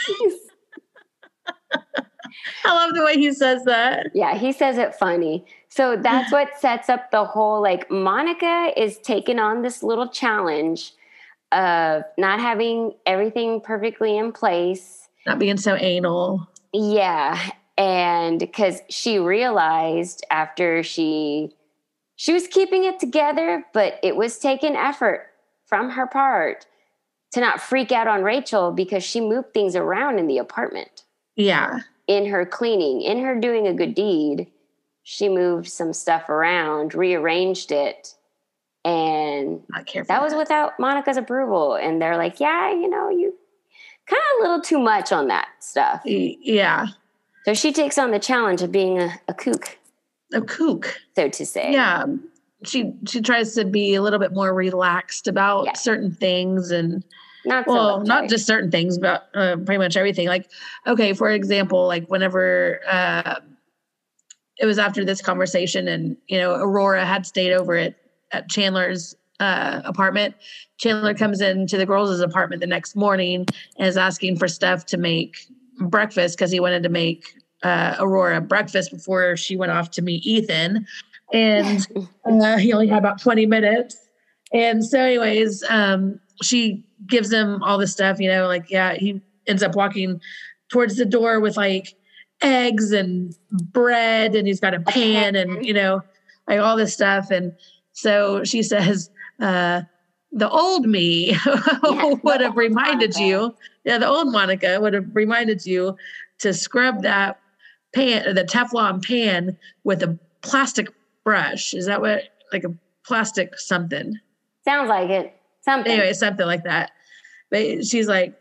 A: I love the way he says that.
D: Yeah, he says it funny. So that's what sets up the whole like Monica is taking on this little challenge of not having everything perfectly in place.
A: Not being so anal.
D: Yeah, and because she realized after she she was keeping it together, but it was taking effort from her part to not freak out on Rachel because she moved things around in the apartment.
A: Yeah.
D: in her cleaning, in her doing a good deed, she moved some stuff around, rearranged it, and
A: careful.
D: that was without Monica's approval. And they're like, yeah, you know, you kind of a little too much on that stuff.
A: Yeah.
D: So she takes on the challenge of being a, a kook,
A: A kook.
D: so to say.
A: Yeah. She she tries to be a little bit more relaxed about
D: Yeah.
A: certain things and
D: Not so
A: well, not just certain things, but uh, pretty much everything. Like, okay, for example, like whenever uh, it was after this conversation, and you know, Aurora had stayed over at at Chandler's uh, apartment. Chandler comes into the girls' apartment the next morning and is asking for stuff to make breakfast because he wanted to make uh, Aurora breakfast before she went off to meet Ethan, and uh, he only had about twenty minutes. And so, anyways, um, she gives him all the stuff, you know, like, yeah, he ends up walking towards the door with like eggs and bread, and he's got a pan and, you know, like all this stuff. And so she says, uh, the old me would have reminded
D: Monica.
A: you, yeah, the old Monica would have reminded you to scrub that pan, the Teflon pan with a plastic brush. Is that what, like a plastic something?
D: Sounds like it. Something.
A: anyway, something like that. But she's like,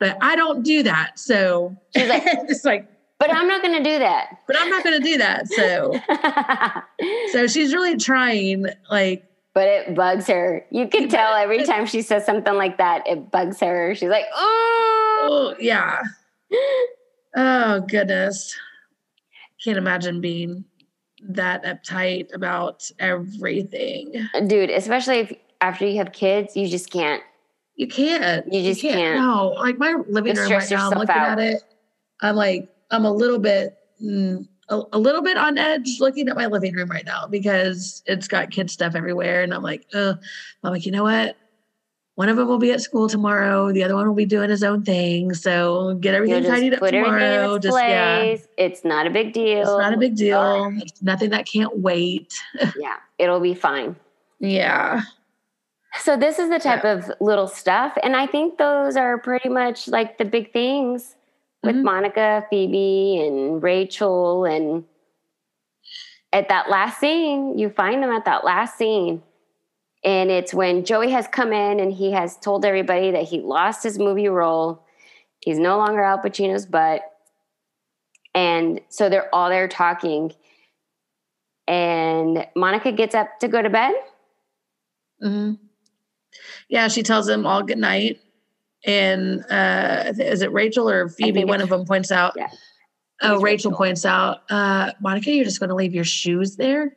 A: but I don't do that. So
D: She's like-
A: it's like,
D: But I'm not going to do that.
A: but I'm not going to do that. So, so she's really trying. Like,
D: but it bugs her. You can tell every time she says something like that, it bugs her. She's like, oh.
A: oh yeah, oh goodness, can't imagine being that uptight about everything.
D: Dude, especially if after you have kids, you just can't.
A: You can't.
D: You just can't.
A: No, like my living room right now. I'm looking
D: out.
A: at it. I'm like, I'm a little bit, mm, a, a little bit on edge looking at my living room right now because it's got kid stuff everywhere, and I'm like, uh, I'm like, you know what? One of them will be at school tomorrow. The other one will be doing his own thing. So get everything tidied up
D: put everything in
A: tomorrow.
D: its
A: Just yeah.
D: It's not a big deal.
A: it's not a big deal. It's nothing that can't wait.
D: yeah, it'll be fine.
A: Yeah,
D: So this is the type of little stuff, and I think those are pretty much like the big things with
A: Mhm.
D: Monica, Phoebe, and Rachel, and at that last scene, you find them at that last scene, and it's when Joey has come in and he has told everybody that he lost his movie role. He's no longer Al Pacino's butt, and so they're all there talking, and Monica gets up to go to bed.
A: hmm Yeah, she tells them all good night. And uh is it Rachel or Phoebe? One of them points out.
D: Yeah.
A: Oh, Rachel
D: Rachel.
A: points out, uh, Monica, you're just gonna leave your shoes there?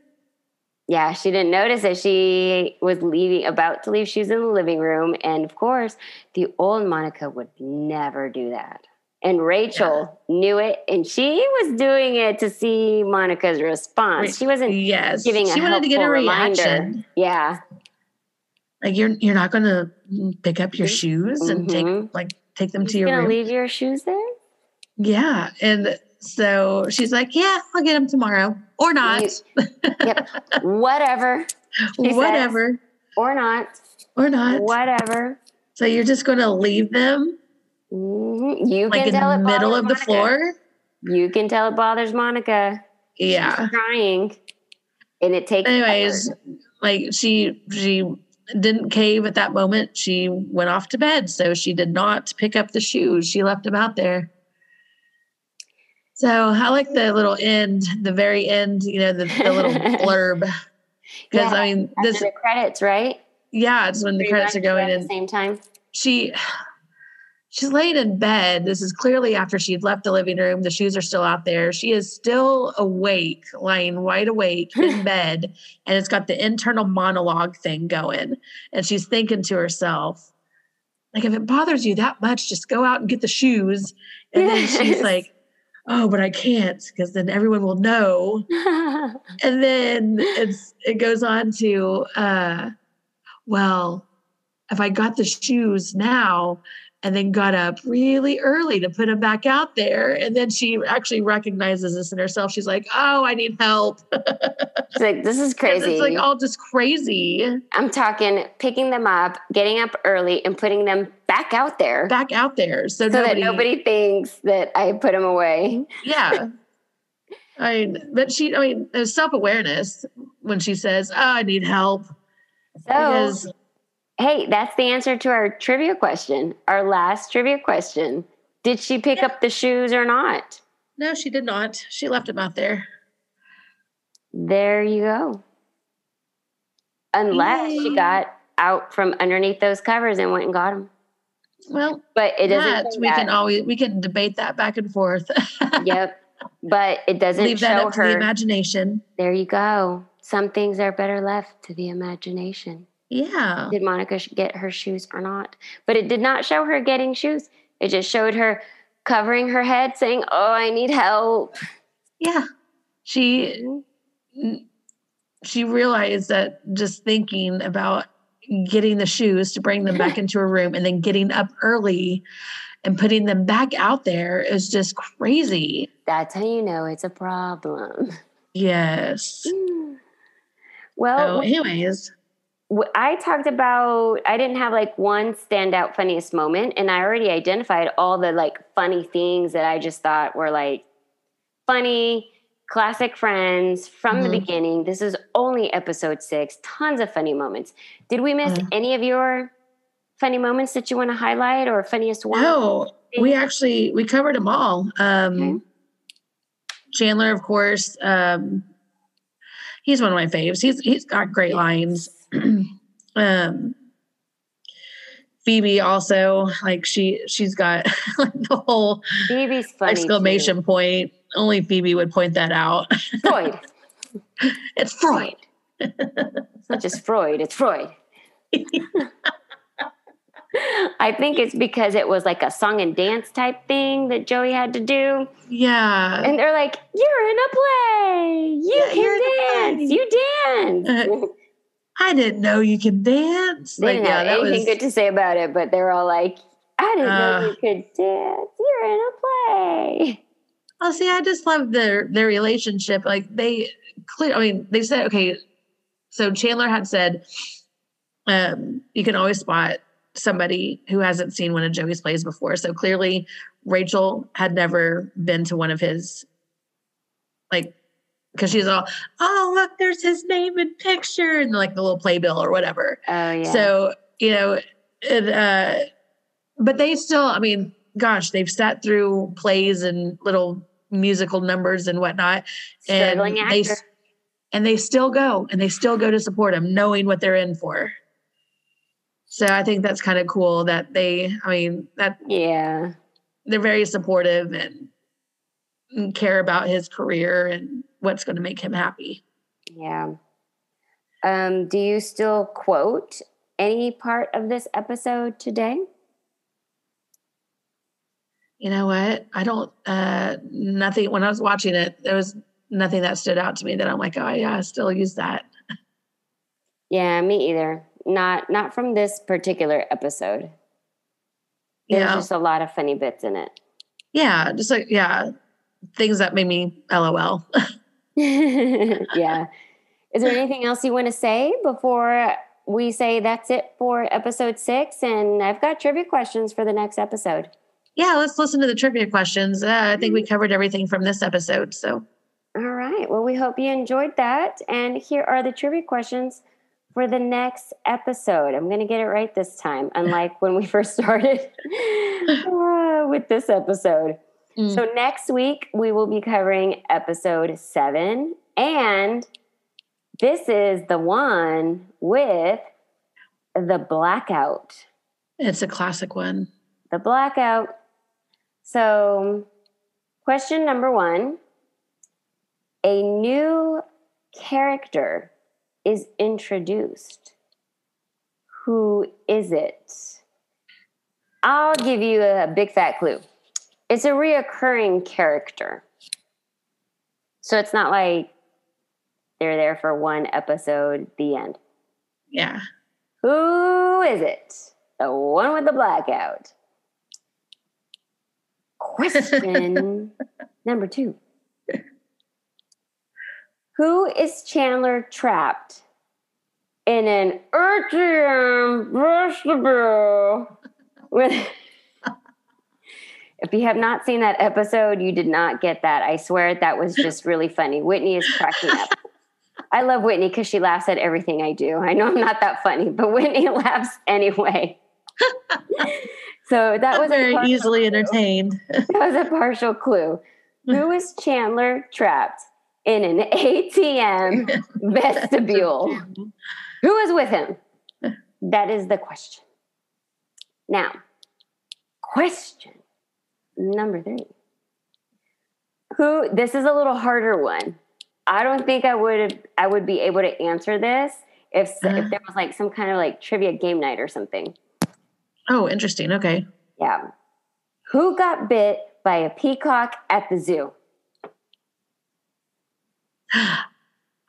D: Yeah, she didn't notice that she was leaving, about to leave shoes in the living room. And of course, the old Monica would never do that. And Rachel knew it, and she was doing it to see Monica's response. She wasn't
A: yes.
D: giving
A: she wanted to get a
D: reminder.
A: reaction.
D: Yeah,
A: Like you're you're not gonna pick up your shoes and take
D: Mhm.
A: like take them to
D: you
A: your
D: gonna
A: room.
D: leave your shoes there?
A: Yeah. And so she's like, Yeah, I'll get them tomorrow. Or not.
D: Yep, whatever, she says.
A: Whatever.
D: or not,
A: Or not.
D: whatever.
A: So you're just gonna leave them
D: Mhm. You
A: like
D: can
A: in
D: tell
A: the
D: it
A: middle of the floor?
D: You can tell it bothers Monica.
A: Yeah.
D: She's crying. And it takes
A: Anyways,
D: effort.
A: like she she didn't cave at that moment. She went off to bed, so she did not pick up the shoes. She left them out there. So I like the little end, the very end, you know, the, the little blurb. Because
D: Yeah,
A: I mean, this,
D: the credits, right?
A: yeah, it's when the
D: Pretty
A: credits are going
D: at
A: in.
D: the same time.
A: she she's laying in bed. This is clearly after she'd left the living room. The shoes are still out there. She is still awake lying wide awake in bed and it's got the internal monologue thing going. And she's thinking to herself like if it bothers you that much just go out and get the shoes. And then she's like oh but i can't because then everyone will know. And then it's it goes on to uh well if i got the shoes now and then got up really early to put them back out there. And then she actually recognizes this in herself. She's like oh i need help.
D: She's like, this is crazy.
A: it's like all just crazy.
D: I'm talking picking them up, getting up early, and putting them back out there.
A: Back out there. So,
D: so
A: nobody,
D: that nobody thinks that I put them away.
A: yeah. I mean but she i mean there's self-awareness when she says oh i need help.
D: So,
A: because
D: hey, that's the answer to our trivia question, our last trivia question. Did she pick
A: Yeah.
D: up the shoes or not?
A: no she did not she left them out there
D: There you go. Unless she got out from underneath those covers and went and got them.
A: well
D: But it doesn't.
A: that we
D: that.
A: can always we can debate that back and forth
D: yep. But it doesn't
A: leave that
D: show
A: up to the
D: her.
A: imagination
D: there you go. Some things are better left to the imagination.
A: Yeah
D: Did Monica get her shoes or not? But it did not show her getting shoes. It just showed her covering her head, saying, "Oh, I need help."
A: yeah she mm-hmm. she realized that just thinking about getting the shoes to bring them back into her room and then getting up early and putting them back out there is just crazy
D: That's how you know it's a problem.
A: yes
D: Well,
A: so anyways
D: I talked about I didn't have like one standout funniest moment, and I already identified all the like funny things that I just thought were like funny, classic friends from the
A: Mhm.
D: beginning. This is only episode six, tons of funny moments. Did we miss
A: Mhm.
D: any of your funny moments that you want to highlight or funniest one?
A: No, we actually we covered them all. Um
D: Okay.
A: Chandler, of course, um he's one of my faves. He's he's got great lines. um Phoebe also like she she's got like the whole
D: Phoebe's funny.
A: exclamation point. Only Phoebe would point that out.
D: Freud.
A: it's Freud.
D: It's not just Freud, it's Freud. I think it's because it was like a song and dance type thing that Joey had to do.
A: Yeah.
D: And they're like, You're in a play. You
A: Yeah, you're in a
D: can dance. You dance.
A: I didn't know you could dance.
D: they didn't
A: yeah,
D: have anything
A: was
D: good to say about it, but they were all like, I didn't know
A: Uh.
D: you could dance. You're in a play.
A: Oh, see, I just love their their relationship. Like they clear. I mean, they said okay. So Chandler had said, um, you can always spot somebody who hasn't seen one of Joey's plays before. So clearly, Rachel had never been to one of his, like, because she's all, oh look, there's his name and picture, and like the little playbill or whatever.
D: Oh, yeah.
A: So, you know, it, uh, but they still, I mean, gosh, they've sat through plays and little musical numbers and whatnot.
D: Struggling
A: and they,
D: actor.
A: and they still go and they still go to support him, knowing what they're in for. So I think that's kind of cool that they, I mean, that
D: yeah.
A: they're very supportive and, and care about his career and what's going to make him happy.
D: Yeah. Um, do you still quote any part of this episode today?
A: You know what? I don't, uh, nothing, when I was watching it, there was nothing that stood out to me that I'm like, oh, yeah, I still use that.
D: Yeah, me either. Not not from this particular episode. There's
A: Yeah.
D: just a lot of funny bits in it.
A: Yeah. Just like, yeah, things that made me LOL.
D: yeah. Is there anything else you want to say before we say that's it for episode six? And I've got trivia questions for the next episode.
A: yeah, let's listen to the trivia questions. Uh, I think we covered everything from this episode. So,
D: All right. Well, we hope you enjoyed that. And here are the trivia questions for the next episode. I'm going to get it right this time, unlike when we first started uh, with this episode.
A: Mm.
D: So, next week, we will be covering episode seven. And this is the one with the blackout.
A: it's a classic one.
D: The blackout. So, question number one a new character is introduced. Who is it? I'll give you a big fat clue. It's a reoccurring character. So it's not like they're there for one episode, the end.
A: Yeah.
D: Who is it? The one with the blackout. Question number two. Who is Chandler trapped in an ATM vestibule with? If you have not seen that episode, you did not get that. I swear that was just really funny. Whitney is cracking up. I love Whitney because she laughs at everything I do. I know I'm not that funny, but Whitney laughs anyway. so that
A: I'm
D: was
A: very easily
D: clue.
A: entertained.
D: That was a partial clue. Hmm. Who is Chandler trapped in an ATM vestibule? Who is with him? That is the question. Now, question number three. Who this is a little harder one. I don't think I would I would be able to answer this if
A: Uh.
D: if there was like some kind of like trivia game night or something.
A: Oh, interesting. Okay.
D: Yeah. Who got bit by a peacock at the zoo?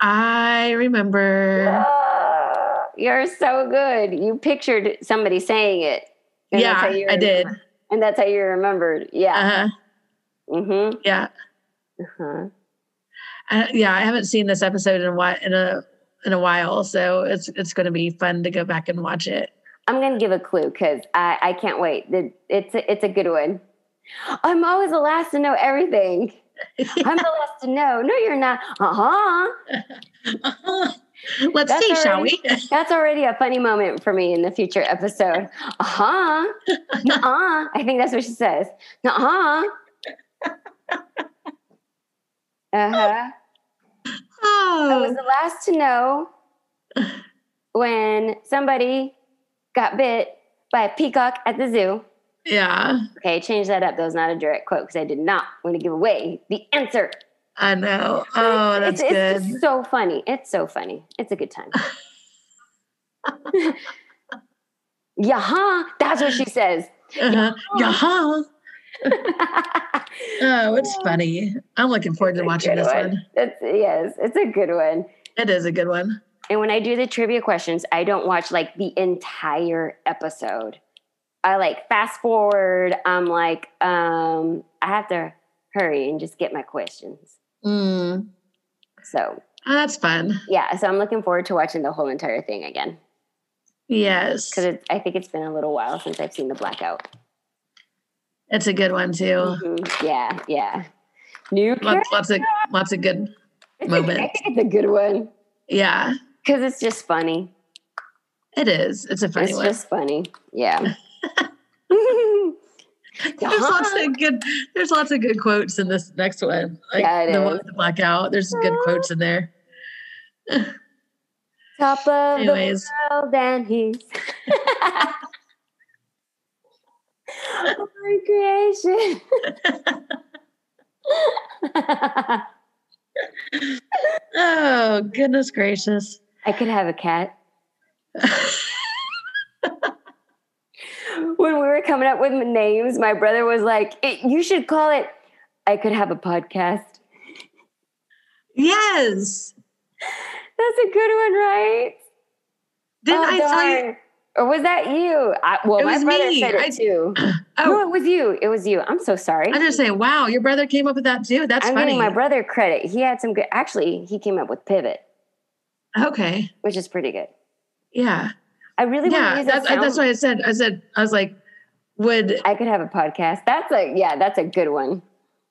A: I remember.
D: You're so good. You pictured somebody saying it. and that's how
A: Yeah, I did.
D: And that's how you remembered. Yeah.
A: Uh-huh.
D: Mm-hmm.
A: Yeah.
D: Uh-huh.
A: Uh, yeah, I haven't seen this episode in a while, in a in a while, so it's it's going to be fun to go back and watch it.
D: I'm gonna give a clue because I, I can't wait. The- It's a, it's a good one. I'm always the last to know everything. I'm the last to know. No, you're not. Uh huh. Uh huh.
A: Let's
D: That's
A: see, shall we?
D: That's already a funny moment for me in the future episode. Uh huh. Nuh-uh. I think that's what she says. Uh huh. Uh huh. I was
A: Oh,
D: the last to know when somebody got bit by a peacock at the zoo.
A: yeah,
D: Okay, change that up. That was not a direct quote because I did not want to give away the answer.
A: I know. Oh,
D: It's-
A: that's
D: it's,
A: good.
D: It's so funny. It's so funny. It's a good time. yeah, huh? That's what she says.
A: Uh-huh. Yeah. Oh, it's funny. I'm looking forward to
D: It's a
A: watching this one.
D: That's yes, it's a good one.
A: It is a good one.
D: And when I do the trivia questions, I don't watch like the entire episode. I like fast forward. I'm like, um, I have to hurry and just get my questions.
A: Mm,
D: So
A: that's fun.
D: yeah, so I'm looking forward to watching the whole entire thing again
A: Yes,
D: because I think it's been a little while since I've seen the blackout.
A: it's a good one too.
D: Mhm. Yeah, yeah. New
A: Lots, lots of lots of good.
D: It's a- I think it's a good one
A: Yeah,
D: because it's just funny.
A: it is. It's a funny
D: it's
A: one.
D: just funny. Yeah.
A: There's lots of uh-huh. good. There's lots of good quotes in this next one. Like
D: Yeah, it
A: the one with the blackout. There's some good quotes in there.
D: Top of
A: Anyways.
D: the world, and he's my creation.
A: Oh goodness gracious!
D: I could have a cat. Coming up with names, my brother was like, "It- "You should call it." I could have a podcast.
A: yes.
D: That's a good one, right?
A: Didn't
D: oh,
A: I tell you?
D: darn. Or was that you? I, well,
A: It
D: my
A: was
D: brother
A: me.
D: said it
A: I-
D: too. Oh. No,
A: Oh,
D: it was you. It was you. I'm so sorry.
A: I'm just saying. Wow, your brother came up with that too. That's
D: I'm
A: funny.
D: my brother credit. He had some good. Actually, he came up with pivot,
A: okay.
D: which is pretty good.
A: Yeah.
D: I really want to
A: Yeah.
D: use
A: That's
D: that.
A: that's
D: sound-
A: what I said. I said I was like, would
D: I could have a podcast. That's a yeah, that's a good one.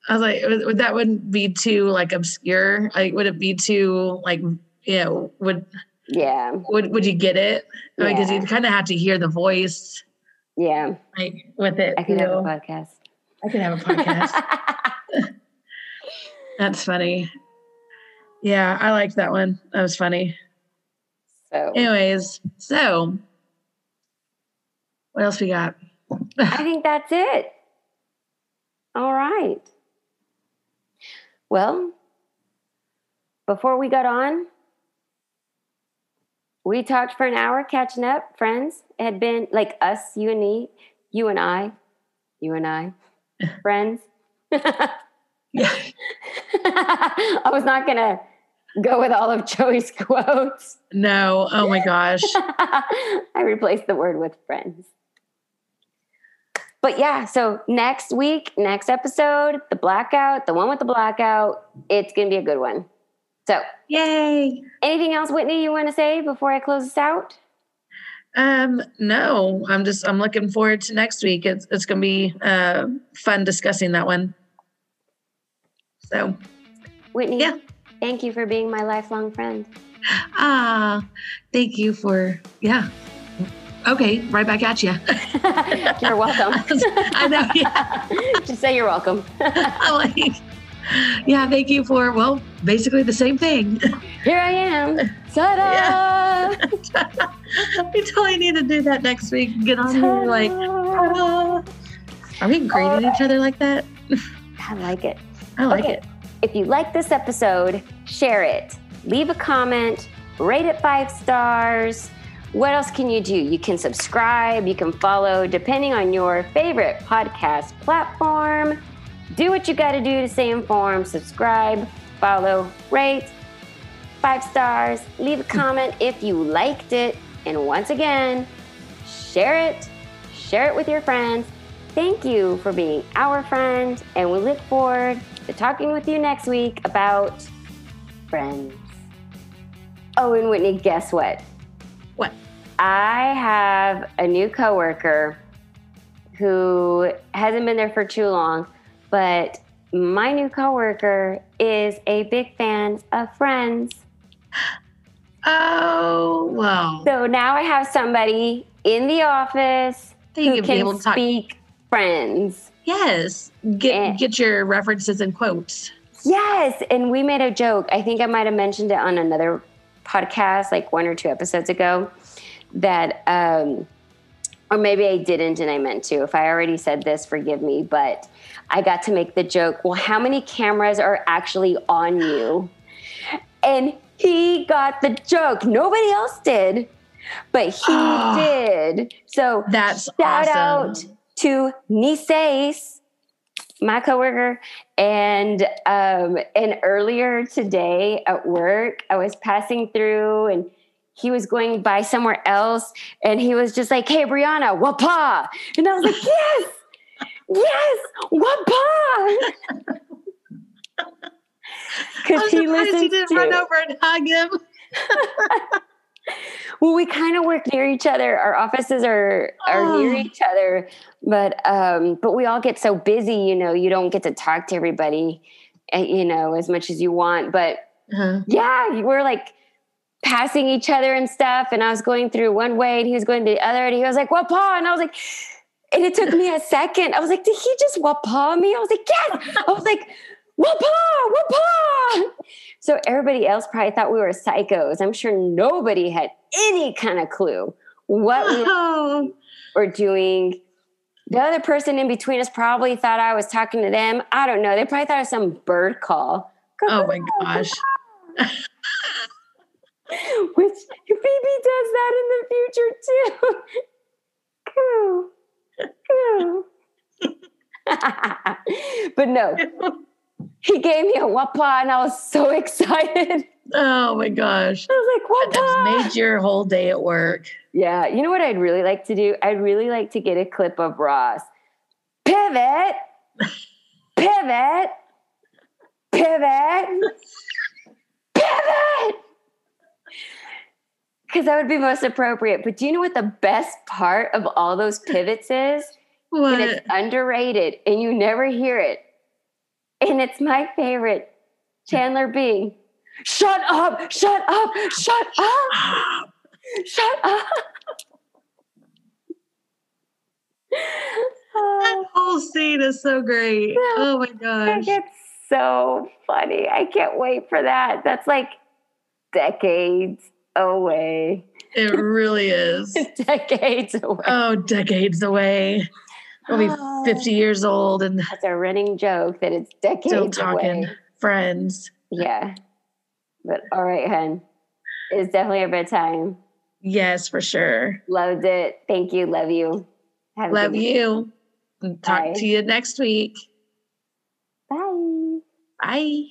A: I was like, would, would that wouldn't be too like obscure? Like, would it be too like you know would
D: Yeah,
A: would would you get it? Because
D: Yeah.
A: you kind of have to hear the voice
D: yeah.
A: like with it.
D: I could have a podcast.
A: I could have a podcast. That's funny. Yeah, I liked that one. That was funny.
D: so
A: Anyways, so what else we got?
D: I think that's it. All right. Well, before we got on, we talked for an hour catching up, friends. It had been like us, you and me, you and I, you and I, friends.
A: Yeah.
D: I was not going to go with all of Joey's quotes.
A: No. Oh my gosh.
D: I replaced the word with friends. But yeah, so next week, next episode, the blackout, the one with the blackout, it's going to be a good one. So,
A: Yay.
D: anything else, Whitney, you want to say before I close this out?
A: Um, no, I'm just I'm looking forward to next week. It's it's gonna be uh fun discussing that one. So
D: Whitney,
A: Yeah.
D: thank you for being my lifelong friend.
A: ah thank you for yeah. Okay, right back at you.
D: you're welcome.
A: I know, yeah.
D: Just say you're welcome.
A: Oh, like, yeah, thank you for well, basically the same thing.
D: Here I am. Ta-da!
A: we totally need to do that next week. Get on here like
D: Ta-da!
A: are we greeting each other like that?
D: I like it.
A: I like
D: Okay.
A: it.
D: If you like this episode, share it. Leave a comment, rate it five stars. What else can you do? You can subscribe, you can follow, depending on your favorite podcast platform. Do what you got to do to stay informed. Subscribe, follow, rate, five stars. Leave a comment if you liked it. And once again, share it, share it with your friends. Thank you for being our friend, and we look forward to talking with you next week about friends. Oh, and Whitney, guess what? I have a new coworker who hasn't been there for too long, but my new coworker is a big fan of Friends.
A: Oh wow.
D: So now I have somebody in the office who
A: can be able to talk.
D: speak Friends.
A: Yes. Get
D: Eh.
A: get your references and quotes.
D: Yes, and we made a joke. I think I might have mentioned it on another podcast, like one or two episodes ago, that, um, or maybe I didn't and I meant to. If I already said this, forgive me. But I got to make the joke. Well, how many cameras are actually on you? And he got the joke. Nobody else did, but he did. So
A: That's
D: Shout
A: awesome.
D: out to Nices, my coworker, and um, and earlier today at work, I was passing through and he was going by somewhere else, and he was just like, "Hey, Brianna, wapa," and I was like, "Yes, yes, wapa," because he listens
A: you didn't
D: to.
A: run over and hug him.
D: Well, we kind of work near each other. Our offices are are near
A: Oh.
D: each other, but um, but we all get so busy. You know, you don't get to talk to everybody, uh, you know, as much as you want. But
A: Uh-huh.
D: yeah, we're like passing each other and stuff. And I was going through one way, and he was going the other, and he was like, "What paw?" And I was like. And it took me a second. I was like, did he just wapaw me? I was like, yes. I was like, wapaw, wapaw. So everybody else probably thought we were psychos. I'm sure nobody had any kind of clue what we were doing. The other person in between us probably thought I was talking to them. I don't know. They probably thought it was some bird call.
A: oh my gosh.
D: Which Phoebe does that in the future too. Coo. Coo. but no, he gave me a wapa and I was so excited.
A: Oh my gosh.
D: I was like,
A: That
D: wapa.
A: made your whole day at work.
D: Yeah, you know what I'd really like to do? I'd really like to get a clip of Ross. Pivot, pivot, pivot, pivot. Because that would be most appropriate. But do you know what the best part of all those pivots is?
A: What?
D: and it's underrated and you never hear it. And it's my favorite. Chandler being, shut up, shut up, shut up, shut up.
A: that whole scene is so great. Oh my gosh.
D: It's so funny. I can't wait for that. That's like decades away.
A: It really is.
D: decades away.
A: Oh, decades away. We'll be
D: Oh.
A: 50 years old and
D: That's a running joke that it's decades
A: still talking
D: away.
A: friends.
D: Yeah. But all right, hun. It's definitely a bedtime.
A: Yes, for sure.
D: Loved it. Thank you. Love you. Have
A: Love you. Talk
D: Bye.
A: to you next week.
D: Bye.
A: Bye.